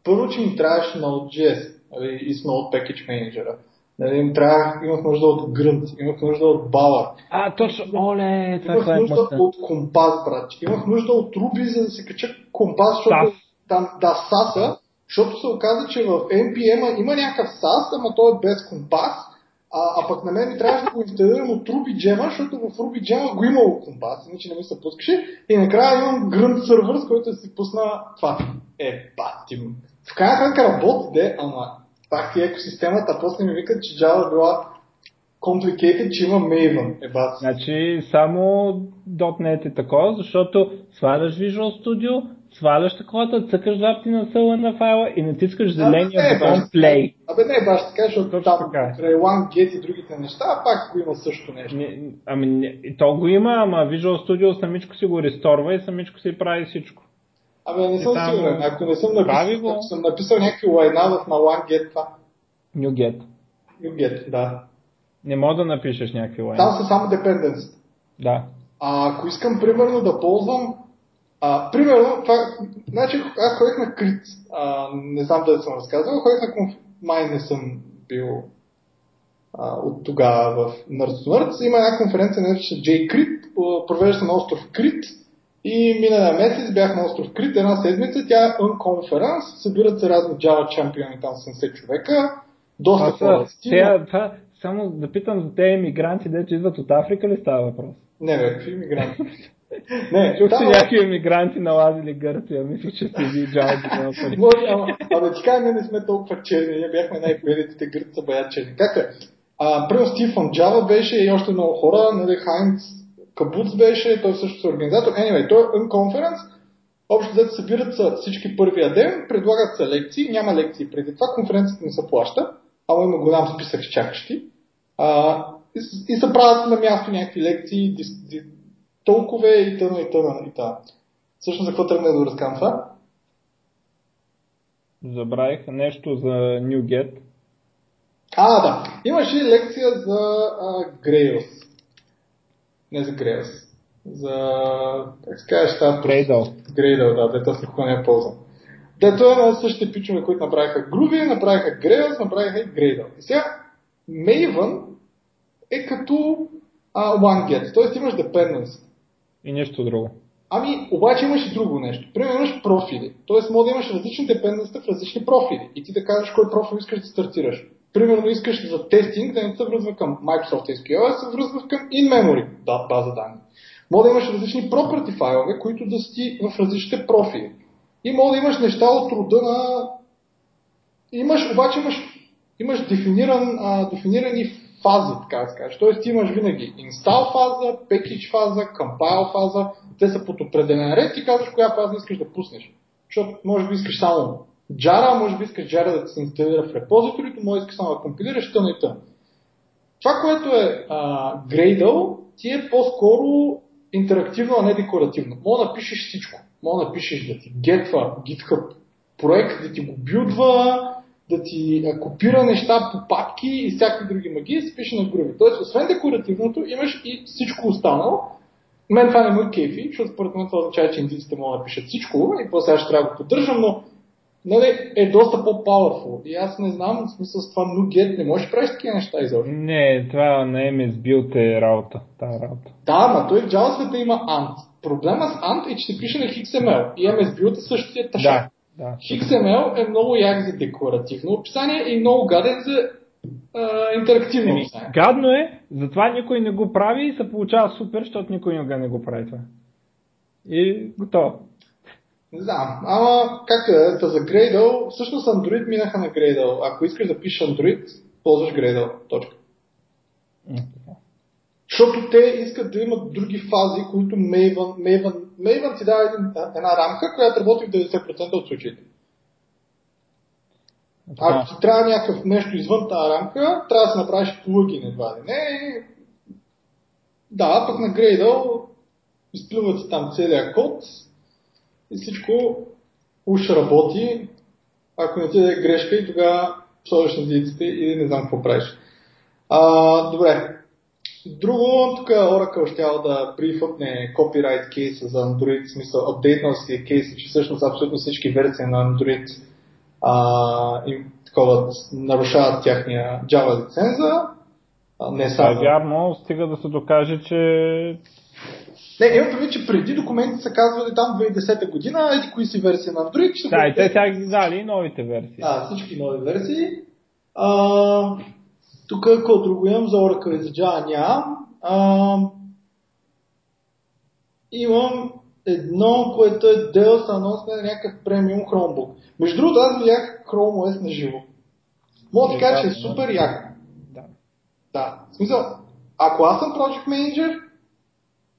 B: Първо, че ми трябваше Node.js нали, и с Node Package Manager. Нали, им трябва, имах нужда от Grunt, имах нужда от Bower,
A: А, точно, оле, това,
B: имах
A: това е
B: нужда
A: мъкта.
B: от компас, братче. Имах нужда от Ruby, за да се кача компас, защото
A: SAS.
B: там, да, SAS, защото се оказа, че в NPM има някакъв SAS, ама той е без компас, а, а пък на мен ми трябваше да го инсталирам от Ruby Gem, защото в Ruby Gem го имало компас, иначе не ми се пускаше. И накрая имам Grunt сервер, с който си пусна това. Е, батим. В крайна сметка работи, де, ама пак ти екосистемата, после ми викат, че Java била complicated, че има Maven. Е, бат.
A: Значи само .NET е такова, защото сваляш Visual Studio, сваляш таковата, цъкаш два пъти на сълъ на файла и натискаш зеления
B: не,
A: бутон Play.
B: Абе не, баш така, защото
A: Точно
B: там
A: така е.
B: край OneGet и другите неща, пак го има също нещо.
A: Не, ами, не, то го има, ама Visual Studio самичко си го ресторва и самичко си прави всичко.
B: Абе не съм
A: там,
B: сигурен, ако не съм написал, ако съм написал някакви лайна в на OneGet, това.
A: NuGet.
B: UGet, да.
A: Не мога да напишеш някакви лайни.
B: Там са само dependencies.
A: Да.
B: А ако искам, примерно, да ползвам а, примерно, това, значи, аз ходех на Крит, а, не знам дали съм разказал, ходех на конф... май не съм бил а, от тогава в Nerds Nerds. Има една конференция, нарича J Крит, провежда се на остров Крит и миналия месец бях на остров Крит една седмица, тя е Unconference, събират се разни Java чемпиони, там 70 човека, доста
A: Това,
B: хора.
A: са,
B: стига.
A: тея, това, само да питам за тези емигранти, дето идват от Африка ли става въпрос?
B: Не, бе, какви иммигранти? не,
A: Чух, че някакви емигранти налазили Гърция, мислих, че си ви девелопери.
B: Може, ама, абе, ти кажа, ние не сме толкова черни, ние бяхме най-белите гърци са бая черни. Как е? А, Примерно от Java беше и още много хора, нали, Хайнц Кабуц беше, той също е организатор. Anyway, той е Unconference, общо взето събират се всички първия ден, предлагат се лекции, няма лекции преди това, конференцията не се плаща, ама има голям списък с чакащи. А, и, и се правят на място някакви лекции, дис, ди, толкове и тъна и тъна и тъна. Всъщност, за какво тръгна да го разкам това?
A: Забравих нещо за NuGet.
B: А, да. Имаше лекция за а, Grails. Не за Grails. За... Как се казваш това?
A: Gradle.
B: Gradle, да, дето аз никога не я ползвам. Дето е на същите пичове, които направиха Groovy, направиха Grails, направиха и Gradle. И сега Maven е като а, OneGet, т.е. имаш dependency.
A: И нищо друго.
B: Ами, обаче имаш и друго нещо. Примерно имаш профили. Тоест, може да имаш различни депенденции в различни профили. И ти да кажеш кой профил искаш да стартираш. Примерно искаш за тестинг да не се връзва към Microsoft SQL, а се връзва към in-memory база данни. Може да имаш различни property файлове, които да си в различните профили. И може да имаш неща от рода на... Имаш, обаче имаш, имаш дефиниран, а, дефинирани фази, така да се каже. Тоест имаш винаги install фаза, package фаза, compile фаза. Те са под определен ред и казваш коя фаза искаш да пуснеш. Защото може би искаш само Jara, може би искаш Jara да се инсталира в репозиторито, може да искаш само да компилираш тъна и тъна. Това, което е а, Gradle, ти е по-скоро интерактивно, а не декоративно. Мога да напишеш всичко. Мога да напишеш да ти гетва GitHub проект, да ти го билдва, да ти а, копира неща по папки и всякакви други магии се пише на груви. Тоест, освен декоративното, имаш и всичко останало. мен това не му кейфи, защото според мен това означава, че индийците могат да пишат всичко и после аз ще трябва да го поддържам, но нали, е доста по-powerful. И аз не знам, в смисъл с това NuGet не можеш да правиш такива неща изобщо.
A: Не, това на MS Build е работа. Та работа.
B: Да, ма той в JavaScript има Ant. Проблема с Ant е, че се пише на XML и MS Build е същия тъшак.
A: Да, да.
B: XML е много як за декларативно описание и много гаден за а, интерактивно
A: Еми,
B: описание.
A: гадно е, затова никой не го прави и се получава супер, защото никой никога не го прави това. И готово.
B: Не знам, ама как е, та за Gradle, всъщност Android минаха на Gradle. Ако искаш да пишеш Android, ползваш Gradle. Точка. Защото те искат да имат други фази, които Maven, Maven, Maven ти дава един, една рамка, която работи в 90% от случаите.
A: Така.
B: Ако ти трябва някакъв нещо извън тази рамка, трябва да си направиш плагин едва ли. Не, да, пък на Gradle изплюват там целият код и всичко уж работи. Ако не ти даде грешка и тогава сложиш на диците и не знам какво правиш. А, добре. Друго, тук Oracle ще да брифъпне copyright кейса за Android, в смисъл апдейтнал си кейса, че всъщност абсолютно всички версии на Android а, им, такова, нарушават тяхния Java лиценза. А, не
A: Това е
B: само.
A: вярно, стига да се докаже, че
B: Не, имам предвид, че преди документите са казвали там 2010 година, еди кои си версии на Android, ще
A: да, и те сега ги дали и новите версии.
B: Да, всички нови версии. А, тук какво друго имам за Oracle Java нямам. А, имам едно, което е Dell са анонсне на някакъв премиум Chromebook. Между другото, аз видях Chrome OS на живо. Мога да ти кажа, че е супер яко.
A: Да.
B: Да. В смисъл, ако аз съм Project Manager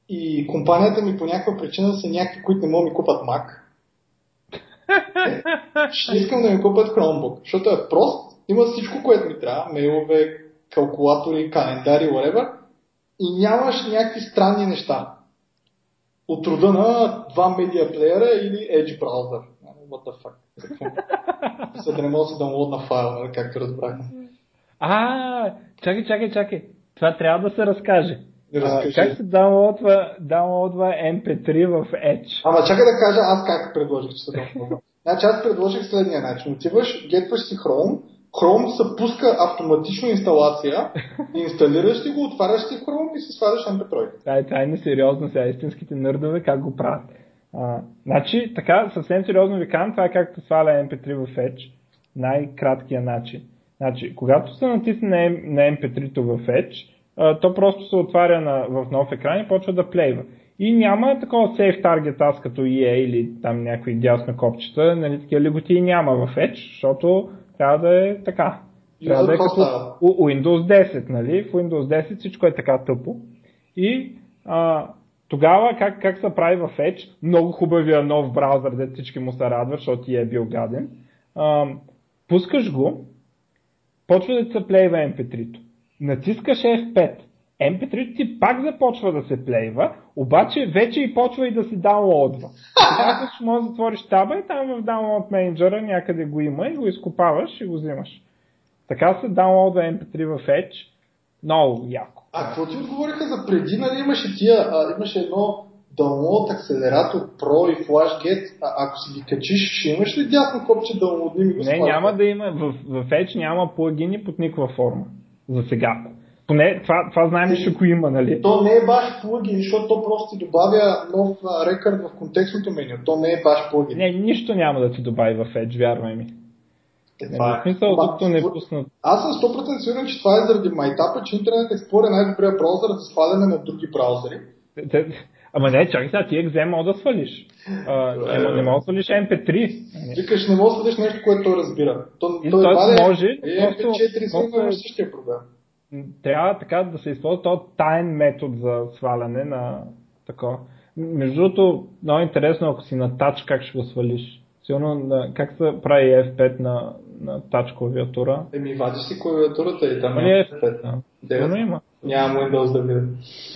B: и компанията ми по някаква причина са някакви, които не могат да ми купат Mac, ще искам да ми купят Chromebook, защото е прост, има всичко, което ми трябва, мейлове, калкулатори, календари, whatever, и нямаш някакви странни неща. От рода на два медиа плеера или Edge браузър. What the fuck? За да не мога да си даунлодна файл, нали, както разбрахме.
A: А, чакай, чакай, чакай. Това трябва да се разкаже.
B: Не разкажи.
A: А, как се даунлодва, даунлодва MP3 в Edge?
B: Ама чакай да кажа аз как предложих, че се даунлодва. Значи аз предложих следния начин. Отиваш, гетваш си Chrome, Chrome се пуска автоматично инсталация, инсталираш си го, отваряш си Chrome и си сваляш MP3.
A: Това е, това е несериозно сега. Истинските нърдове как го правят. А, значи, така, съвсем сериозно ви казвам, това е както сваля MP3 в Edge. Най-краткия начин. Значи, когато се натисне на, на MP3-то в Edge, а, то просто се отваря на, в нов екран и почва да плейва. И няма такова Safe Target аз като EA или там някои дясно копчета, нали, такива лиготии няма в Edge, защото трябва да е така. Трябва да е като у- Windows 10, нали? В Windows 10 всичко е така тъпо. И а, тогава как, как се прави в Edge, много хубавия нов браузър, де всички му се радват, защото ти е бил гаден. А, пускаш го, почва да се плейва MP3-то. Натискаш F5. MP3 ти пак започва да се плейва, обаче вече и почва и да си даунлодва. Сега ще можеш да затвориш таба и там в Download Manager някъде го има и го изкопаваш и го взимаш. Така се даунлодва MP3 в Edge. Много яко.
B: А какво ти отговориха за преди, нали имаше тия, а, имаше едно Download акселератор Pro и FlashGet, а ако си ги качиш, ще имаш ли дясно копче Download ми го
A: Не, няма да има. В, в Edge няма плагини под никаква форма. За сега. Поне това, това знаем, че го има, нали?
B: То не е баш плагин, защото то просто ти добавя нов рекърд в контекстното меню. То не е баш плагин.
A: Не, нищо няма да ти добави в Edge, вярвай ми.
B: Е,
A: Не,
B: това
A: в смисъл, докато не
B: спор-
A: пуснат.
B: Аз съм 100% сигурен, че това е заради майтапа, че Internet Explorer е най-добрият браузър за сваляне на други браузъри.
A: Ама не, чакай сега, ти екзем мога да свалиш. А, не, не мога да свалиш MP3. нали?
B: Викаш, не може да следиш нещо, което той разбира. То, той едва ли-
A: може,
B: Е,
A: просто-
B: MP4 си
A: просто е-
B: има същия проблем.
A: Трябва така да се използва този таен метод за сваляне на такова. Между другото, много интересно, ако си на тач, как ще го свалиш. Сигурно на, как се прави F5 на, на тач клавиатура.
B: Еми, вадиш си клавиатурата и там
A: Нали
B: няма
A: F5?
B: F5.
A: Да. Сигурно има.
B: Нямам Windows да видя.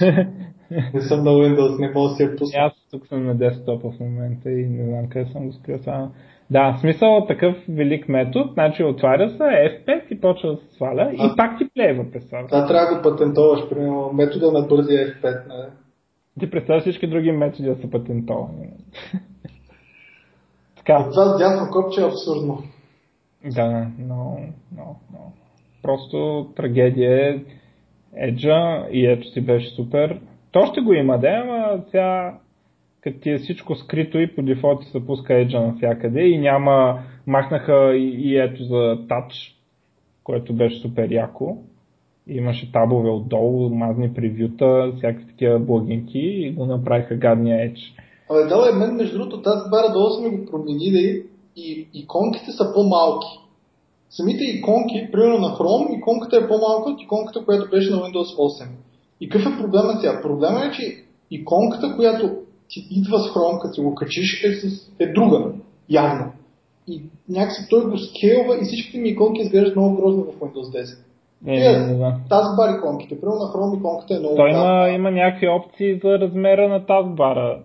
B: Не съм на Windows, не мога да си я пусна.
A: аз тук съм на десктопа в момента и не знам къде съм го скрил само. Да, в смисъл такъв велик метод, значи отваря се F5 и почва да се сваля и
B: А-
A: пак ти плейва през това.
B: Това трябва да го патентоваш, примерно, метода на бързия F5. Не?
A: Ти представяш всички други методи да са патентовани. така.
B: Това с дясно копче е абсурдно.
A: Да, но, но, но. Просто трагедия е Еджа и ето си беше супер. То ще го има, да, ама сега като ти е всичко скрито и по дефолт се пуска Edge навсякъде и няма, махнаха и, и ето за Touch, което беше супер яко. Имаше табове отдолу, мазни превюта, всякакви такива благинки и го направиха гадния Edge.
B: Абе, да, е, мен между другото тази бара долу сме го променили и иконките са по-малки. Самите иконки, примерно на Chrome, иконката е по-малка от иконката, която беше на Windows 8. И какъв е проблемът сега? Проблемът е, че иконката, която ти идва с Chrome, като го качиш, е, с, е друга, явно. И някакси той го скелва и всичките ми иконки изглеждат много грозно в Windows 10.
A: Е, не, не, не.
B: Taskbar иконките, примерно на Chrome иконката е много
A: Той има, има някакви опции за размера на таскбара.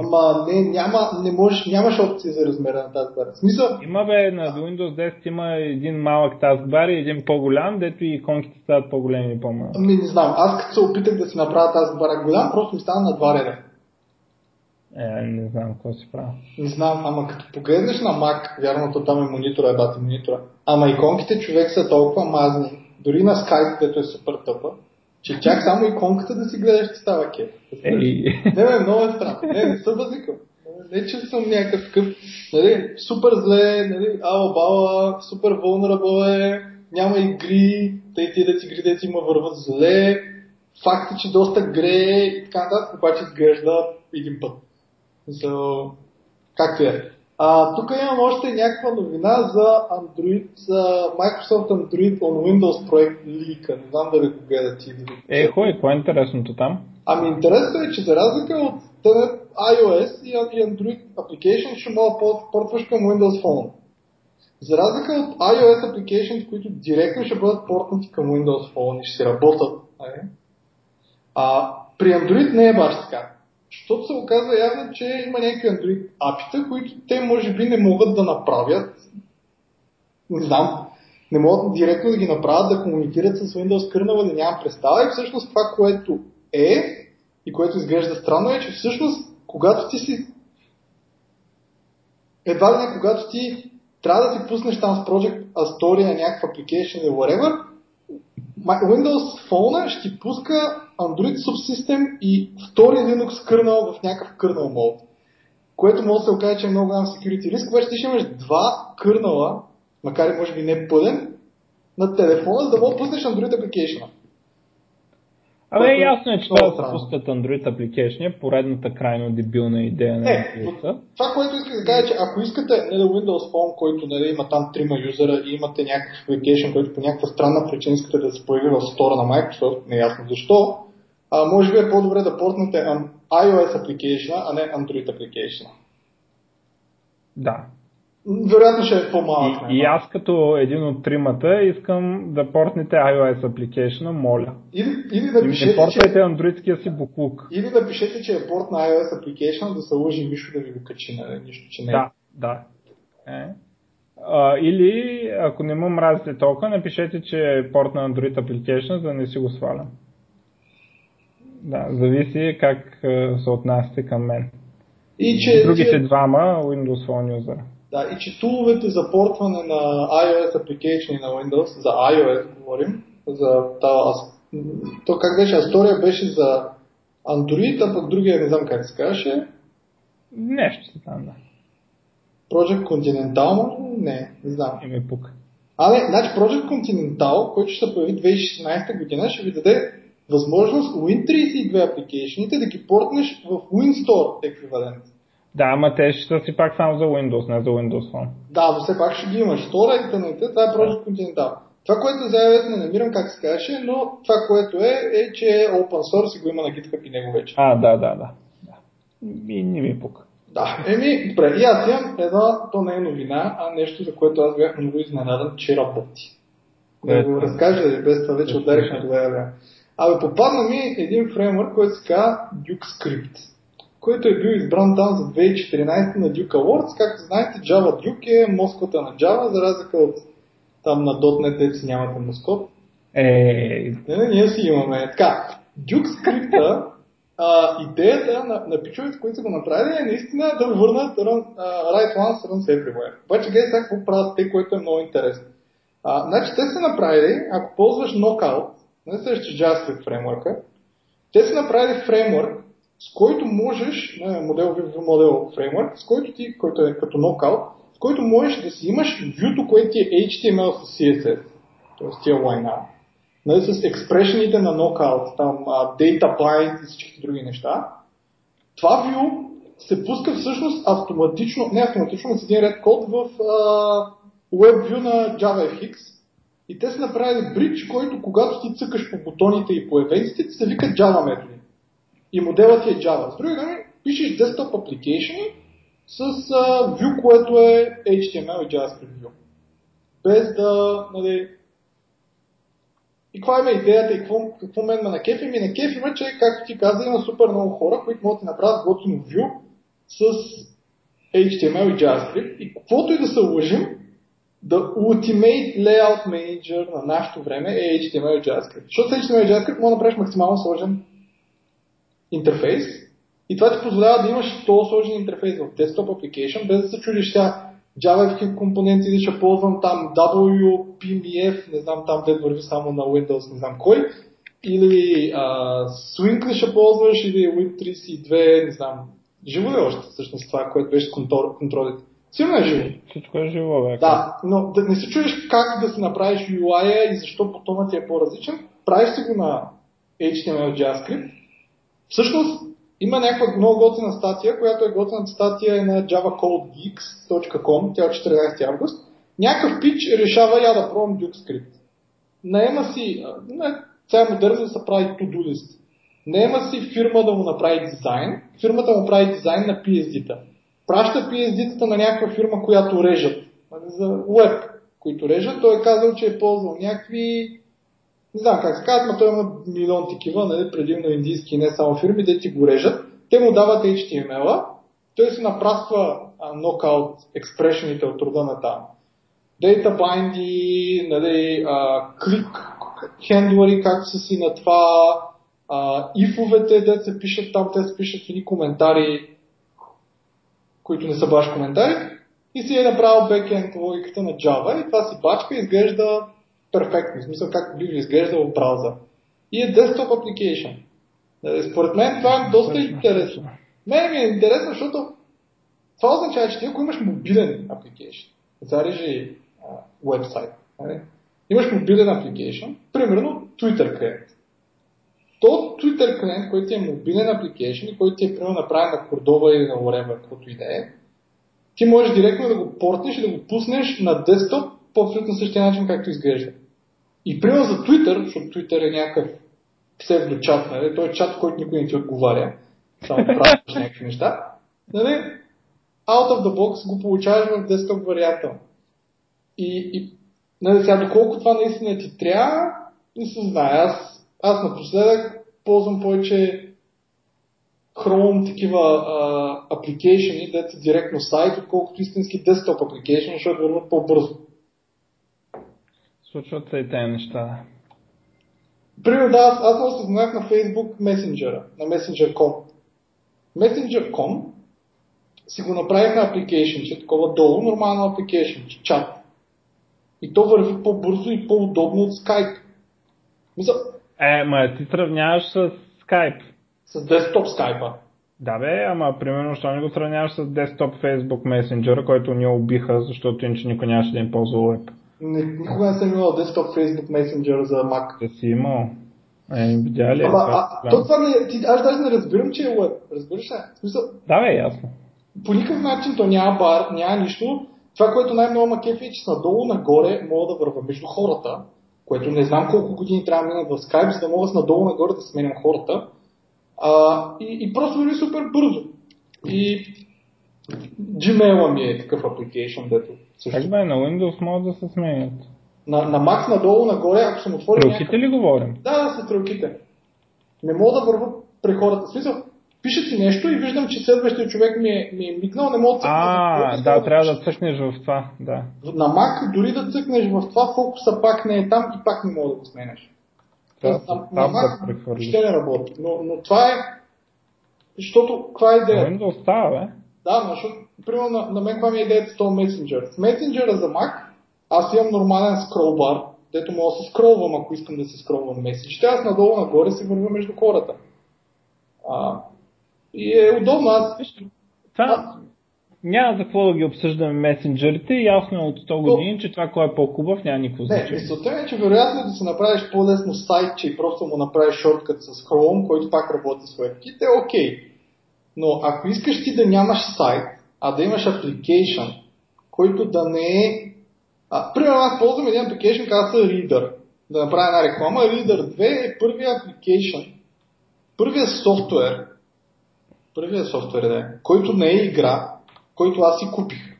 B: Ама не, няма, не можеш, нямаш опции за размера на таскбар. Смисъл...
A: Има бе, на Windows 10 има един малък таскбар и един по-голям, дето и иконките стават по-големи и по-малки.
B: Ами не знам, аз като се опитах да си направя таскбара голям, просто ми стана на два реда.
A: Е, не знам какво си правя.
B: Не знам, ама като погледнеш на Mac, вярно, там е монитора, е бати монитора, ама иконките човек са толкова мазни, дори на Skype, където е супер тъпа, че чак само иконката да си гледаш, ти става кеф. Не, бе, много е странно. Не, не съм възикал. Не, че съм някакъв нали, супер зле, нали, ала бала, супер vulnerable е, няма игри, тъй ти да си игри, да ти има върват зле, факт е, че доста грее и така нататък, обаче изглежда един път. So, както е. А, тук имам още някаква новина за Android, за Microsoft Android on Windows проект лика. Не знам дали го гледат ти.
A: Е, хой, какво е интересното там?
B: Ами интересно е, че за разлика от iOS и Android application ще мога да портваш към Windows Phone. За разлика от iOS applications, които директно ще бъдат портнати към Windows Phone и ще си работят, нали? а, при Android не е баш така. Защото се оказва явно, че има някакви Android апита, които те може би не могат да направят. Не знам. Не могат директно да ги направят да комуникират с Windows kernel, да нямам представа. И всъщност това, което е и което изглежда странно е, че всъщност когато ти си едва ли не, когато ти трябва да си пуснеш там с Project Astoria някакъв application или whatever, Windows Phone ще ти пуска Android Subsystem и втори Linux kernel в някакъв kernel мод. Което може да се окаже, че е много голям security риск, обаче ти ще имаш два кърнала, макар и може би не пълен, на телефона, за да мога да пуснеш Android application.
A: Абе, ясно е, че това да се пускат Android application, поредната крайно дебилна идея на
B: е, Това, което исках да кажа, че ако искате не да Windows Phone, който нали, има там трима юзера и имате някакъв application, който по някаква странна причина искате да се появи в стора на Microsoft, неясно защо, а, може би е по-добре да портнете iOS application, а не Android application.
A: Да,
B: вероятно ще е по-малък.
A: И, и аз като един от тримата искам да портнете iOS application, моля.
B: Или, или да пишете,
A: не портайте че... андроидския си буклук.
B: Или да пишете, че е порт на iOS application, да се лъжи Мишо да ви го качи, нали? нищо, че не е.
A: Да, да. Е. А, или, ако не му мразите толкова, напишете, че е порт на Android application, за да не си го свалям. Да, зависи как се отнасяте към мен.
B: И че,
A: Другите че... двама Windows Phone юзера.
B: Да, и че туловете за портване на iOS application на Windows, за iOS говорим, за то как беше, Astoria беше за Android, а пък другия не знам как се казваше.
A: Нещо си там, да.
B: Project Continental, не, не знам.
A: И ми пука.
B: Не, значи Project Continental, който ще се появи 2016 година, ще ви даде възможност Win32 апликейшните да ги портнеш в WinStore еквивалент.
A: Да, ама те ще са си пак само за Windows, не за Windows Phone.
B: Да, но все пак ще ги имаш. Втора интернета, това е Project Continental. Това, което за iOS не намирам как се каже, но това, което е, е, че е open source и го има на GitHub и него вече.
A: А, да, да, да. И не ми пука.
B: Да, еми, добре, и аз имам една, то не е новина, а нещо, за което аз бях много изненадан, че работи. Да го разкажа, без това вече ударих на това Абе, попадна ми един фреймворк, който се казва Duke Script който е бил избран там за 2014 на Duke Awards. Както знаете, Java Duke е москота на Java, за разлика от там на .NET, дето си нямате москот.
A: Е,
B: не, не, ние си имаме. Така, Duke скрипта а, идеята на, на пичовете, които са го направили е наистина да върнат run, uh, right once runs everywhere. Обаче гледай сега какво правят те, което е много интересно. А, значи те са направили, ако ползваш Knockout, не срещаш JavaScript фреймворка, те са направили фреймворк, с който можеш, модел, модел фреймворк, с който ти, който е като Knockout, с който можеш да си имаш вюто, което ти е HTML с CSS, т.е. тия лайна, нали, с експрешените на Knockout, там, data bind и всички други неща. Това view се пуска всъщност автоматично, не автоматично, но с един ред код в WebView на JavaFX и те са направили бридж, който когато ти цъкаш по бутоните и по евентите, ти се викат Java методи. И моделът ти е Java. С други думи, пишеш desktop application с uh, view, което е HTML и JavaScript view. Без да, нали, и каква е идеята и какво, какво мен ме на кефи? Ми на кефи има, че, както ти каза, има супер много хора, които могат да направят готино view с HTML и JavaScript. И каквото и да се лъжим, the ultimate layout manager на нашето време е HTML JavaScript. Защото с HTML JavaScript може да направиш максимално сложен интерфейс и това ти позволява да имаш този сложен интерфейс в desktop application, без да се чудиш сега JavaScript компоненти или ще ползвам там WPMF, не знам там дед върви само на Windows, не знам кой, или uh, Swing ли ще ползваш, или Win32, не знам. Живо е още всъщност това, което беше с контролите. Силно е живо.
A: Всичко е живо, бе.
B: Да, но да не се чудиш как да си направиш UI и защо бутонът ти е по-различен. Правиш си го на HTML JavaScript. Всъщност, има някаква много готина статия, която е готина статия е на javacodegeeks.com, тя е от 14 август. Някакъв пич решава я да пробвам Duke Script. Наема си, не, сега е модерно да се прави to-do list. Наема си фирма да му направи дизайн, фирмата му прави дизайн на PSD-та праща PSD-тата на някаква фирма, която режат. За веб, които режат. Той е казал, че е ползвал някакви не знам как се казват, но той има милион такива, нали, предимно индийски, не само фирми, де ти го режат. Те му дават HTML-а, той се напраства нокаут експрешените от рода на там. Data bindy, нали, клик, хендлери, както са си на това, ифовете, де се пишат там, те се пишат в едни коментари, които не са баш коментари, и си е направил бекенд логиката на Java и това си бачка изглежда перфектно, в смисъл как би изглеждал в браузър. И е desktop application. Е, според мен това е доста интересно. Мен ми е интересно, защото това означава, че ти ако имаш мобилен application, зарежи вебсайт, нали? имаш мобилен application, примерно Twitter клиент. То Twitter клиент, който е мобилен application който ти е примерно направен на Cordova или на whatever, каквото и да е, ти можеш директно да го портнеш и да го пуснеш на десктоп по абсолютно същия начин, както изглежда. И примерно за Twitter, защото Twitter е някакъв псевдочат, нали? той е чат, който никой не ти отговаря, само правиш някакви неща, нали? out of the box го получаваш в десктоп варианта. И, и нали, сега, доколко това наистина ти трябва, не се знае. Аз, аз напоследък ползвам повече Chrome такива апликейшени, дете директно сайт, отколкото истински десктоп апликейшени, защото върват по-бързо.
A: Случват се и тези неща.
B: Примерно, да, аз, аз се знаех на Facebook Messenger, на Messenger.com. Messenger.com си го направих на application, че такова долу, нормално application, чат. И то върви по-бързо и по-удобно от Skype.
A: Мисъл... Е, ма ти сравняваш с Skype.
B: С десктоп Skype.
A: Да бе, ама примерно, що не го сравняваш с десктоп Facebook Messenger, който ни убиха, защото иначе никой нямаше да им ползва веб.
B: Никога не съм имал десктоп Facebook Messenger за Mac.
A: Да си имал. Е, видя ли?
B: Ама, а, то това не, ти, аз даже не разбирам, че е web. Разбираш ли? Смисъл,
A: да, бе, ясно.
B: По никакъв начин то няма бар, няма нищо. Това, което най-много ма кефи е, че надолу нагоре мога да върва между хората, което не знам колко години трябва да минат в Skype, за да мога с надолу нагоре да сменям хората. А, и, и просто върви супер бързо. И Gmail ми е такъв application, дето
A: също. Как бе, на Windows могат да се сменят?
B: На, на Mac надолу, нагоре, ако съм отворил
A: Стрелките някакъв... ли говорим?
B: Да, да, с стрелките. Не мога да върва при хората. Смисъл, пише си нещо и виждам, че следващия човек ми е, ми е мигнал, не мога да
A: цъкна. А, да, да, трябва да цъкнеш в това, да.
B: На Mac, дори да цъкнеш в това, фокуса пак не е там и пак не мога да го сменеш. Да, на, на Mac ще не работи. Но, но това е Защото, каква е идеята?
A: Да остава, бе.
B: Да, но защото, примерно, на, на мен каква ми е идеята с този месенджер? С месенджера за Mac, аз имам нормален скролбар, дето мога да се скролвам, ако искам да се скролвам меседжите. Аз надолу нагоре се вървя между хората. А, и е удобно. Аз...
A: Това, няма за какво да ги обсъждаме месенджерите. Ясно е от 100 години, че това кой е по-хубав няма никакво
B: Не,
A: значение.
B: мисълта ми е, че вероятно е да си направиш по-лесно сайт, че просто му направиш шорткът с Chrome, който пак работи с WebKit, е окей. Но ако искаш ти да нямаш сайт, а да имаш application, който да не е... А, примерно аз ползвам един application, казва се Reader. Да направя една реклама. Reader 2 е първия application, първия софтуер, първия софтуер, да, е, който не е игра, който аз си купих.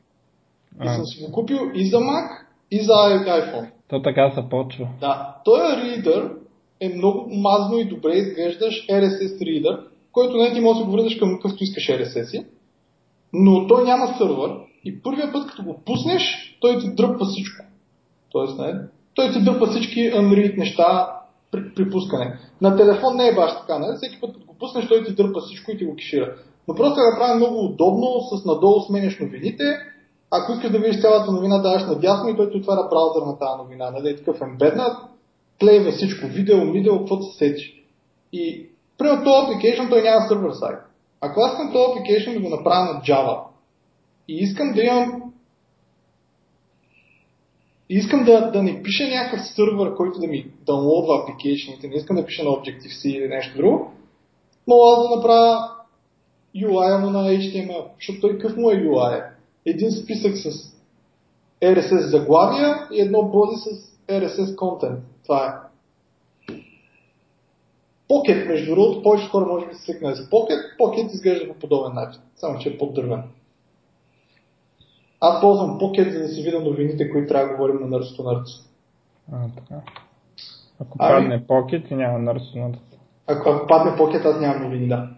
B: И
A: А.
B: съм си го купил и за Mac, и за iPhone.
A: То така се почва.
B: Да, този reader е много мазно и добре изглеждаш RSS reader, който не ти може да го върнеш към какъвто искаш RSS, но той няма сървър и първия път като го пуснеш, той ти дръпва всичко. Тоест, не, той ти дръпва всички unread неща при, при пускане. На телефон не е баш така, не? всеки път като пуснеш, той ти дърпа всичко и ти го кешира. Но просто е направен много удобно, с надолу сменяш новините, ако искаш да видиш цялата новина, даваш надясно и той ти отваря браузър на тази новина. Нали? Такъв ембеднат, клейва всичко, видео, видео, каквото се сетиш. И, примерно, този application, той няма сервер сайт. Ако аз искам този application да го направя на Java и искам да имам и искам да, да не пиша някакъв сървър, който да ми даунлодва application не искам да пиша на Objective-C или нещо друго, мога да направя UI му на HTML, защото той какъв му е UI? Един списък с RSS заглавия и едно боди с RSS content. Това е. Pocket, между другото, повечето хора може би се свикнали с Pocket. Pocket изглежда по подобен начин, само че е по-дървен. Аз ползвам Pocket, за да си видя новините, които трябва да говорим на нърсто нърц.
A: А, така. Ако
B: Ами-
A: падне покет и няма нарисунат.
B: Ако, ако падне Pocket, аз нямам новини, да.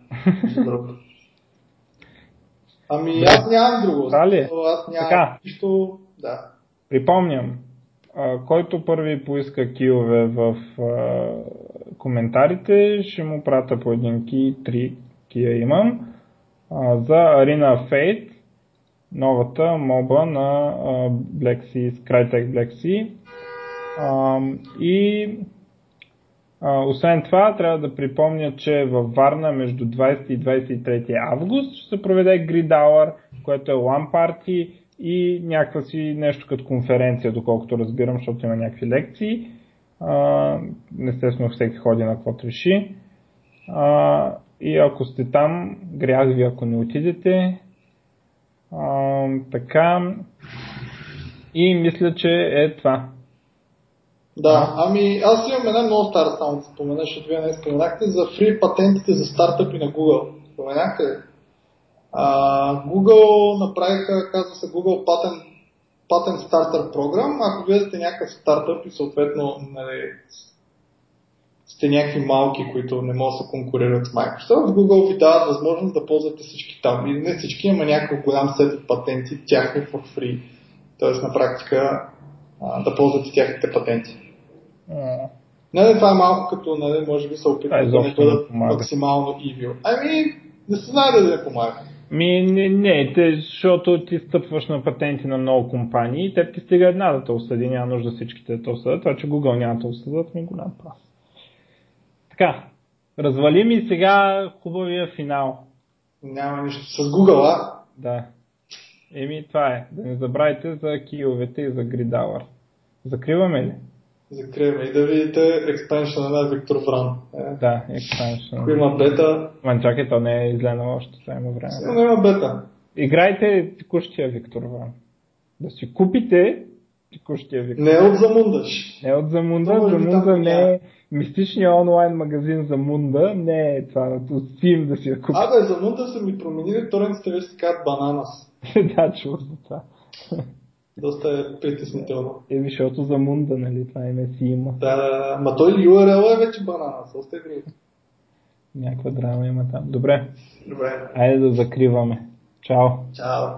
B: Ами аз нямам друго.
A: Да ли?
B: смисъл, Аз нямам
A: Така.
B: нищо. Да.
A: Припомням, който първи поиска килове в а, коментарите, ще му прата по един ки, три кия имам, а, за Arena Fate, новата моба на а, Black Sea, Crytek Black Sea. А, и освен това, трябва да припомня, че във Варна между 20 и 23 август ще се проведе Grid Hour, което е LAN Party и някаква си нещо като конференция, доколкото разбирам, защото има някакви лекции. Естествено всеки ходи на каквото реши. И ако сте там, грях ви ако не отидете. Така. И мисля, че е това.
B: Да, ами аз имам една много стара само да спомена, защото вие не споменахте за фри патентите за стартъпи на Google. Споменахте ли? Google направиха, казва се Google Patent, Patent Starter Program. Ако вие сте някакъв стартъп и съответно нали, сте някакви малки, които не могат да конкурират с Microsoft, Google ви дават възможност да ползвате всички там. Или не всички, има някакъв голям сет патенти, тяхни for free. Тоест на практика да ползвате тяхните патенти.
A: А,
B: Не, това е малко като, нали, може би се
A: Това
B: опитват да не
A: не
B: бъдат максимално evil. Ами, не се знае да не помага.
A: Ми, не, не те, защото ти стъпваш на патенти на много компании и теб ти стига една да те осъди, няма нужда всичките да те осъдят. Това, че Google няма да те осъдят, ми е голям прав. Така, развали ми сега хубавия финал.
B: Няма нищо. С Google, а?
A: Да. Еми, това е. Да не забравяйте за киовете и за Gridhour. Закриваме ли?
B: Закриваме и да видите експеншъна на Виктор Вран. Е.
A: Да, expansion.
B: Ако има бета,
A: Ман, чакай, то не е изгледано още, това има време.
B: сигурно има бета.
A: Играйте текущия Виктор Ван. Да си купите текущия Виктор
B: Не е от замундаш.
A: Не от Замунда.
B: То би
A: Замунда
B: там
A: не е мистичния онлайн магазин Замунда. Не е това. От Steam да си я купи.
B: Абе, замунда са ми променили торенците вече се казват бананас.
A: да, чух за това.
B: Доста е притеснително.
A: Еми, защото Замунда, нали? Това име си има.
B: Да, да. Ма той URL е вече бананас. Още е друго.
A: Някаква драма има там. Добре,
B: Добре.
A: айде да закриваме. Чао!
B: Чао.